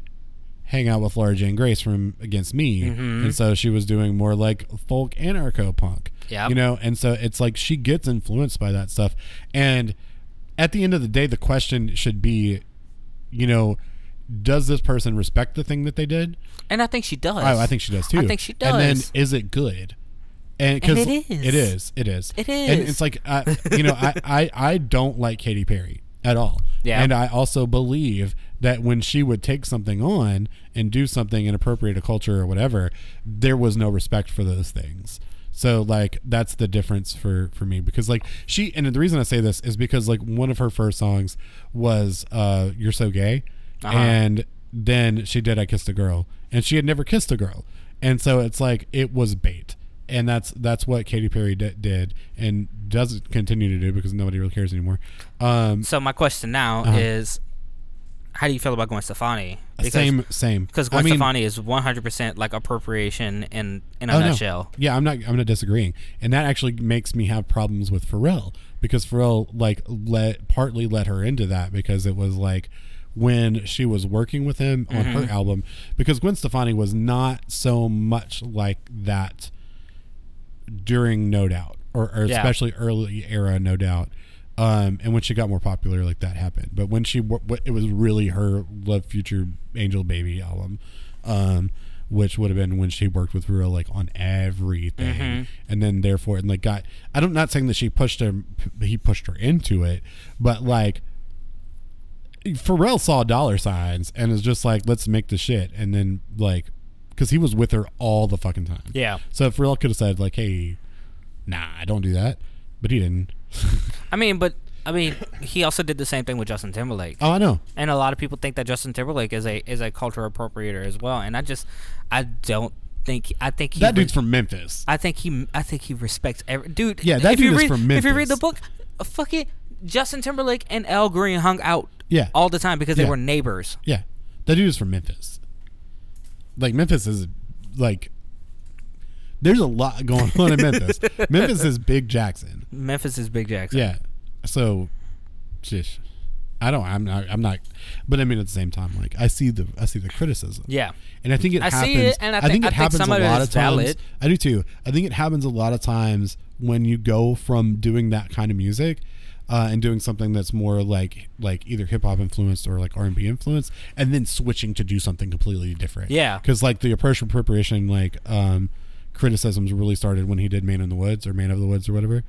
Speaker 2: hang out with Laura Jane Grace from Against Me,
Speaker 1: Mhm.
Speaker 2: and so she was doing more like folk anarcho punk.
Speaker 1: Yep.
Speaker 2: you know, and so it's like she gets influenced by that stuff, and at the end of the day, the question should be, you know. Does this person respect the thing that they did?
Speaker 1: And I think she does.
Speaker 2: Oh, I think she does too.
Speaker 1: I think she does.
Speaker 2: And then is it good? And, 'cause
Speaker 1: it is.
Speaker 2: It is. It is.
Speaker 1: It
Speaker 2: And it's like I, you know, I, I I don't like Katy Perry at all.
Speaker 1: Yeah.
Speaker 2: And I also believe that when she would take something on and do something and appropriate a culture or whatever, there was no respect for those things. So like that's the difference for for me because like she and the reason I say this is because like one of her first songs was uh You're So Gay
Speaker 1: Uh-huh.
Speaker 2: and then she did I Kissed a Girl and she had never kissed a girl. And so it's like it was bait. And that's that's what Katy Perry d- did and doesn't continue to do because nobody really cares anymore. Um
Speaker 1: So my question now
Speaker 2: Uh-huh.
Speaker 1: is, how do you feel about Gwen Stefani?
Speaker 2: same same.
Speaker 1: Because
Speaker 2: I
Speaker 1: Gwen
Speaker 2: mean,
Speaker 1: Stefani is 100% like appropriation in in a
Speaker 2: Oh, no.
Speaker 1: nutshell.
Speaker 2: Yeah, I'm not. I'm not disagreeing, and that actually makes me have problems with Pharrell because Pharrell like let partly let her into that because it was like when she was working with him on her
Speaker 1: Mm-hmm.
Speaker 2: album because Gwen Stefani was not so much like that during No Doubt or, or
Speaker 1: Yeah.
Speaker 2: especially early era No Doubt. Um, and when she got more popular, like that happened. But when she, what it was really her Love Future Angel Baby album, um, which would have been when she worked with Pharrell like on everything,
Speaker 1: Mhm.
Speaker 2: and then therefore and like got. I don't not saying that she pushed him, he pushed her into it, but like Pharrell saw dollar signs and is just like, let's make the shit, and then like, because he was with her all the fucking time.
Speaker 1: Yeah.
Speaker 2: So Pharrell could have said like, hey, nah, I don't do that, but he didn't.
Speaker 1: I mean, but I mean, he also did the same thing with Justin Timberlake.
Speaker 2: Oh, I know.
Speaker 1: And a lot of people think that Justin Timberlake is a is a cultural appropriator as well, and I just I don't think I think he
Speaker 2: That
Speaker 1: re-
Speaker 2: dude's from Memphis.
Speaker 1: I think he I think he respects every dude.
Speaker 2: Yeah, that
Speaker 1: if you
Speaker 2: dude is
Speaker 1: read,
Speaker 2: from Memphis.
Speaker 1: If you read the book, uh, fuck it, Justin Timberlake and Al Green hung out
Speaker 2: Yeah.
Speaker 1: all the time because they
Speaker 2: Yeah.
Speaker 1: were neighbors.
Speaker 2: Yeah, that dude is from Memphis. Like Memphis is like, there's a lot going on in Memphis. Memphis is Big Jackson.
Speaker 1: Memphis is Big Jackson.
Speaker 2: Yeah, so, shish. I don't. I'm not. I'm not. But I mean, at the same time, like I see the I see the criticism.
Speaker 1: Yeah.
Speaker 2: And I think it
Speaker 1: I
Speaker 2: happens.
Speaker 1: see it, and I think-
Speaker 2: it
Speaker 1: I
Speaker 2: happens
Speaker 1: some
Speaker 2: a lot of times. I do too. I think it happens a lot of times when you go from doing that kind of music uh, and doing something that's more like like either hip hop influenced or like R and B influenced, and then switching to do something completely different.
Speaker 1: Yeah.
Speaker 2: Because like the approach appropriation like um, criticisms really started when he did Man in the Woods or Man of the Woods or whatever,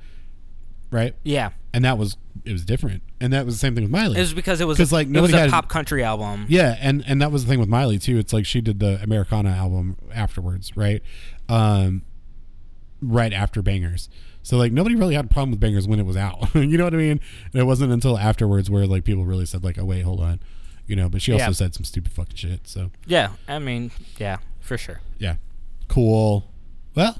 Speaker 2: right?
Speaker 1: Yeah.
Speaker 2: And that was it was different, and that was the same thing with Miley.
Speaker 1: It was because it was a,
Speaker 2: like,
Speaker 1: it was a
Speaker 2: had-
Speaker 1: pop country album.
Speaker 2: Yeah, and and that was the thing with Miley too. It's like she did the Americana album afterwards, right? Um, right after Bangerz. So like nobody really had a problem with Bangerz when it was out. you know what I mean? And it wasn't until afterwards where like people really said like, "Oh wait, hold on," you know. But she also
Speaker 1: Yeah.
Speaker 2: said some stupid fucking shit. So
Speaker 1: Yeah. I mean, yeah, for sure.
Speaker 2: yeah, cool. Well,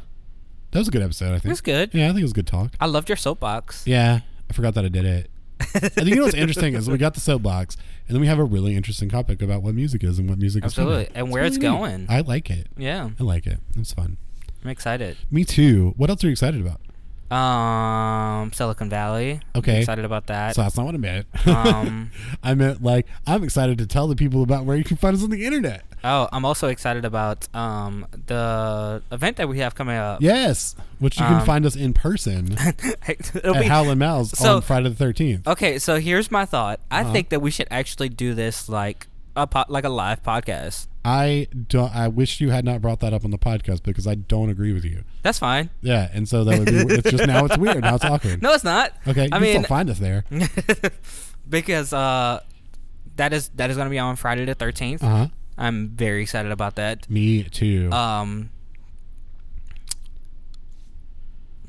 Speaker 2: that was a good episode. I think It
Speaker 1: was good.
Speaker 2: Yeah, I think it was a good talk.
Speaker 1: I loved your soapbox.
Speaker 2: Yeah, I forgot that I did it. I think you know what's interesting is we got the soapbox, and then we have a really interesting topic about what music is and what music
Speaker 1: Absolutely.
Speaker 2: is. coming.
Speaker 1: And where it's
Speaker 2: really neat.
Speaker 1: going.
Speaker 2: I like it.
Speaker 1: Yeah.
Speaker 2: I like it. It's fun.
Speaker 1: I'm excited.
Speaker 2: Me too. What else are you excited about?
Speaker 1: Um, Silicon Valley.
Speaker 2: Okay.
Speaker 1: Excited about that.
Speaker 2: So that's not what I meant.
Speaker 1: Um,
Speaker 2: I meant like I'm excited to tell the people about where you can find us on the internet.
Speaker 1: oh, I'm also excited about um the event that we have coming up.
Speaker 2: Yes, which you can
Speaker 1: Um,
Speaker 2: find us in person
Speaker 1: It'll
Speaker 2: at
Speaker 1: be-
Speaker 2: Howlin' Mouse
Speaker 1: so-
Speaker 2: on Friday the 13th.
Speaker 1: okay, so here's my thought. I
Speaker 2: Uh-huh.
Speaker 1: think that we should actually do this like a po- like a live podcast.
Speaker 2: I don't. I wish you had not brought that up on the podcast because I don't agree with you.
Speaker 1: That's fine.
Speaker 2: Yeah, and so that would be. it's just now it's weird. Now it's awkward.
Speaker 1: No, it's not.
Speaker 2: Okay,
Speaker 1: I
Speaker 2: can
Speaker 1: mean,
Speaker 2: still find us there.
Speaker 1: because uh, that is that is gonna be on Friday the 13th.
Speaker 2: Uh huh.
Speaker 1: I'm very excited about that.
Speaker 2: Me too.
Speaker 1: Um,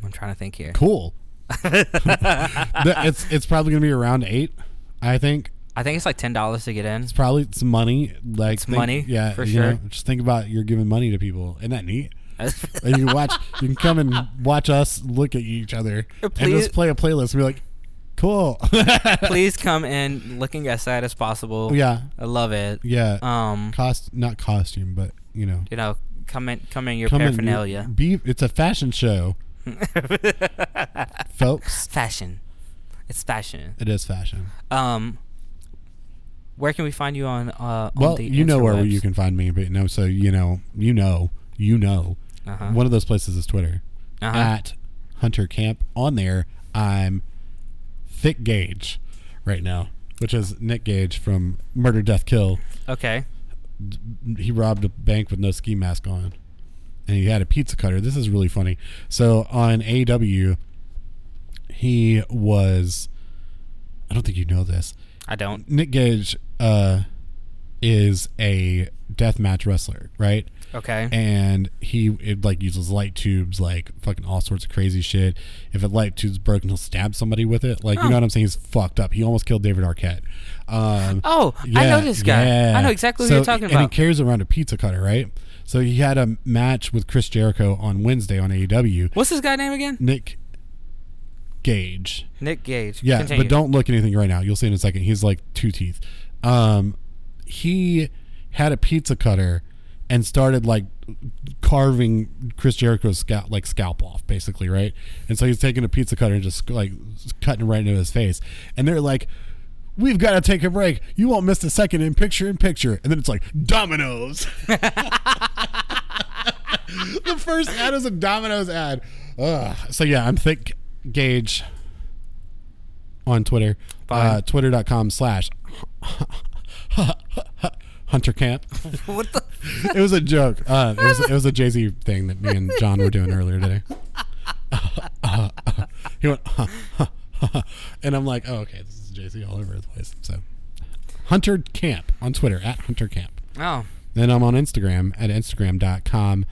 Speaker 1: I'm trying to think here.
Speaker 2: cool. The- it's it's probably gonna be around eight. I think
Speaker 1: I think it's like ten dollars to get in.
Speaker 2: it's probably some money. Like
Speaker 1: It's
Speaker 2: think-
Speaker 1: money,
Speaker 2: Yeah,
Speaker 1: for
Speaker 2: you know,
Speaker 1: sure.
Speaker 2: just think about you're giving money to people. Isn't that neat? And you can watch. You can come and watch us look at each other and just play a playlist. And be like, cool.
Speaker 1: Please come in looking as sad as possible.
Speaker 2: yeah,
Speaker 1: I love it.
Speaker 2: yeah.
Speaker 1: Um,
Speaker 2: Cost not costume, but you know.
Speaker 1: you know, come in, come in your
Speaker 2: come in-
Speaker 1: paraphernalia.
Speaker 2: Be it's a fashion show, folks.
Speaker 1: fashion. It's fashion.
Speaker 2: It is fashion.
Speaker 1: Um, where can we find you on? Uh, on
Speaker 2: Well, you know where you can find me, but no, so you know, you know, you know.
Speaker 1: Uh-huh.
Speaker 2: One of those places is Twitter
Speaker 1: Uh-huh.
Speaker 2: at Hunter Camp. On there, I'm Thick Gage right now, which is Nick Gage from Murder, Death, Kill.
Speaker 1: okay.
Speaker 2: He robbed a bank with no ski mask on, and he had a pizza cutter. This is really funny. So on AEW, he was. I don't think you know this.
Speaker 1: I don't.
Speaker 2: Nick Gage uh, is a deathmatch wrestler, right?
Speaker 1: Okay.
Speaker 2: and he it like uses light tubes like fucking all sorts of crazy shit if a light tube's broken he'll stab somebody with it like you
Speaker 1: Oh.
Speaker 2: know what i'm saying he's fucked up he almost killed david arquette um
Speaker 1: oh, I know this guy.
Speaker 2: yeah.
Speaker 1: I know exactly
Speaker 2: So-
Speaker 1: who you're talking
Speaker 2: and
Speaker 1: about.
Speaker 2: he carries around a pizza cutter right so he had a match with chris jericho on wednesday on aew
Speaker 1: What's this guy name again?
Speaker 2: nick gage
Speaker 1: Nick Gage.
Speaker 2: yeah,
Speaker 1: Continue.
Speaker 2: but don't look anything right now. You'll see in a second. He's like two teeth. Um, he had a pizza cutter and started like carving Chris Jericho's scalp, like scalp off, basically, right? And so he's taking a pizza cutter and just like cutting right into his face. And they're like, "We've got to take a break. You won't miss a second in picture in picture." And then it's like Domino's. the first ad is a Domino's ad. Ugh. So yeah, I'm thick Gage on Twitter. Uh. Twitter.com slash Hunter Camp.
Speaker 1: what the?
Speaker 2: It was a joke. Uh, it was it was a Jay Z thing that me and John were doing earlier today. he went, and I'm like, oh okay, this is Jay Z all over the place. So Hunter Camp on Twitter at Hunter Camp.
Speaker 1: Oh,
Speaker 2: Then I'm on Instagram at instagram.com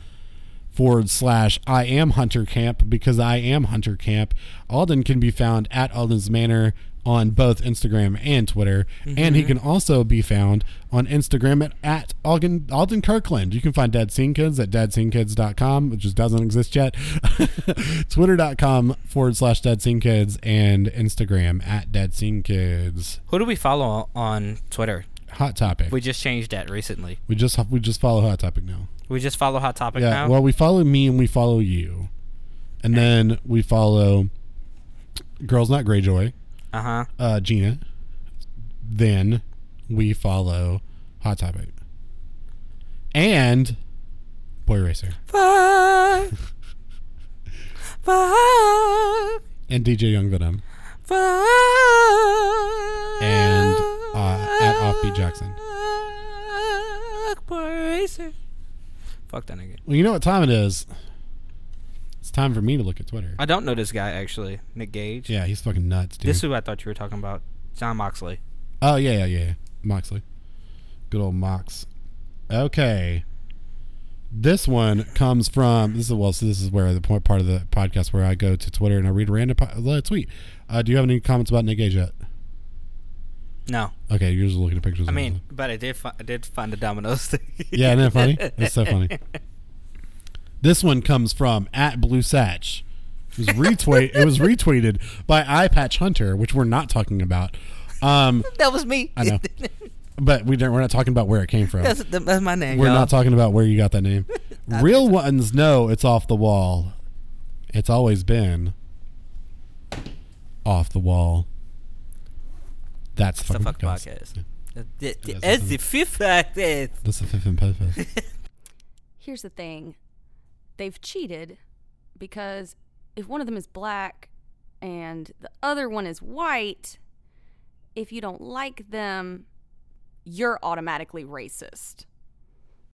Speaker 2: forward slash I am Hunter Camp because I am Hunter Camp. Alden can be found at Alden's Manor on both Instagram and Twitter. And he mm-hmm. can also be found on Instagram at, at Alden, Alden Kirkland. You can find Dead Scene Kids at deadscenekids.com, which just doesn't exist yet. Twitter.com forward slash Dead Scene Kids and Instagram at Dead Scene Kids.
Speaker 1: who do we follow on Twitter?
Speaker 2: Hot topic.
Speaker 1: We just changed that recently.
Speaker 2: We just we just follow Hot Topic now.
Speaker 1: We just follow Hot Topic
Speaker 2: Yeah.
Speaker 1: now.
Speaker 2: Well, we follow me and we follow you, and then we follow Girls Not Greyjoy,
Speaker 1: uh huh.
Speaker 2: uh, Gina. Then we follow Hot Topic and Boy Racer
Speaker 1: Fuck. Fuck.
Speaker 2: and DJ Young Venom
Speaker 1: Fuck.
Speaker 2: and uh, at Offbeat Jackson.
Speaker 1: Fuck Boy Racer. That nigga.
Speaker 2: Well, you know what time it is. It's time for me to look at Twitter.
Speaker 1: I don't know this guy actually. Nick Gage.
Speaker 2: Yeah, he's fucking nuts, dude.
Speaker 1: This is who I thought you were talking about. Jon Moxley.
Speaker 2: Oh yeah, yeah, yeah. Moxley. Good old Mox. Okay. This one comes from this is well. So this is where the point part of the podcast where I go to Twitter and I read a random po- tweet. Uh, do you have any comments about Nick Gage yet?
Speaker 1: No,
Speaker 2: Okay, you're just looking at pictures.
Speaker 1: I mean,
Speaker 2: him.
Speaker 1: but I did. Fi- I did find the Domino's thing.
Speaker 2: yeah, isn't that funny? It's so funny. This one comes from at Blue Satch. It was retweet. it was retweeted by Eye Patch Hunter, which we're not talking about. Um,
Speaker 1: that was me.
Speaker 2: I know. but we don't, we're not talking about where it came from.
Speaker 1: that's, that's my name.
Speaker 2: We're
Speaker 1: y'all.
Speaker 2: not talking about where you got that name. Real ones know it's off the wall. It's always been off the wall. That's
Speaker 1: the fuck podcast. It's the fifth podcast.
Speaker 2: That's the fifth and podcast.
Speaker 3: Here's the thing they've cheated because if one of them is black and the other one is white, if you don't like them, you're automatically racist.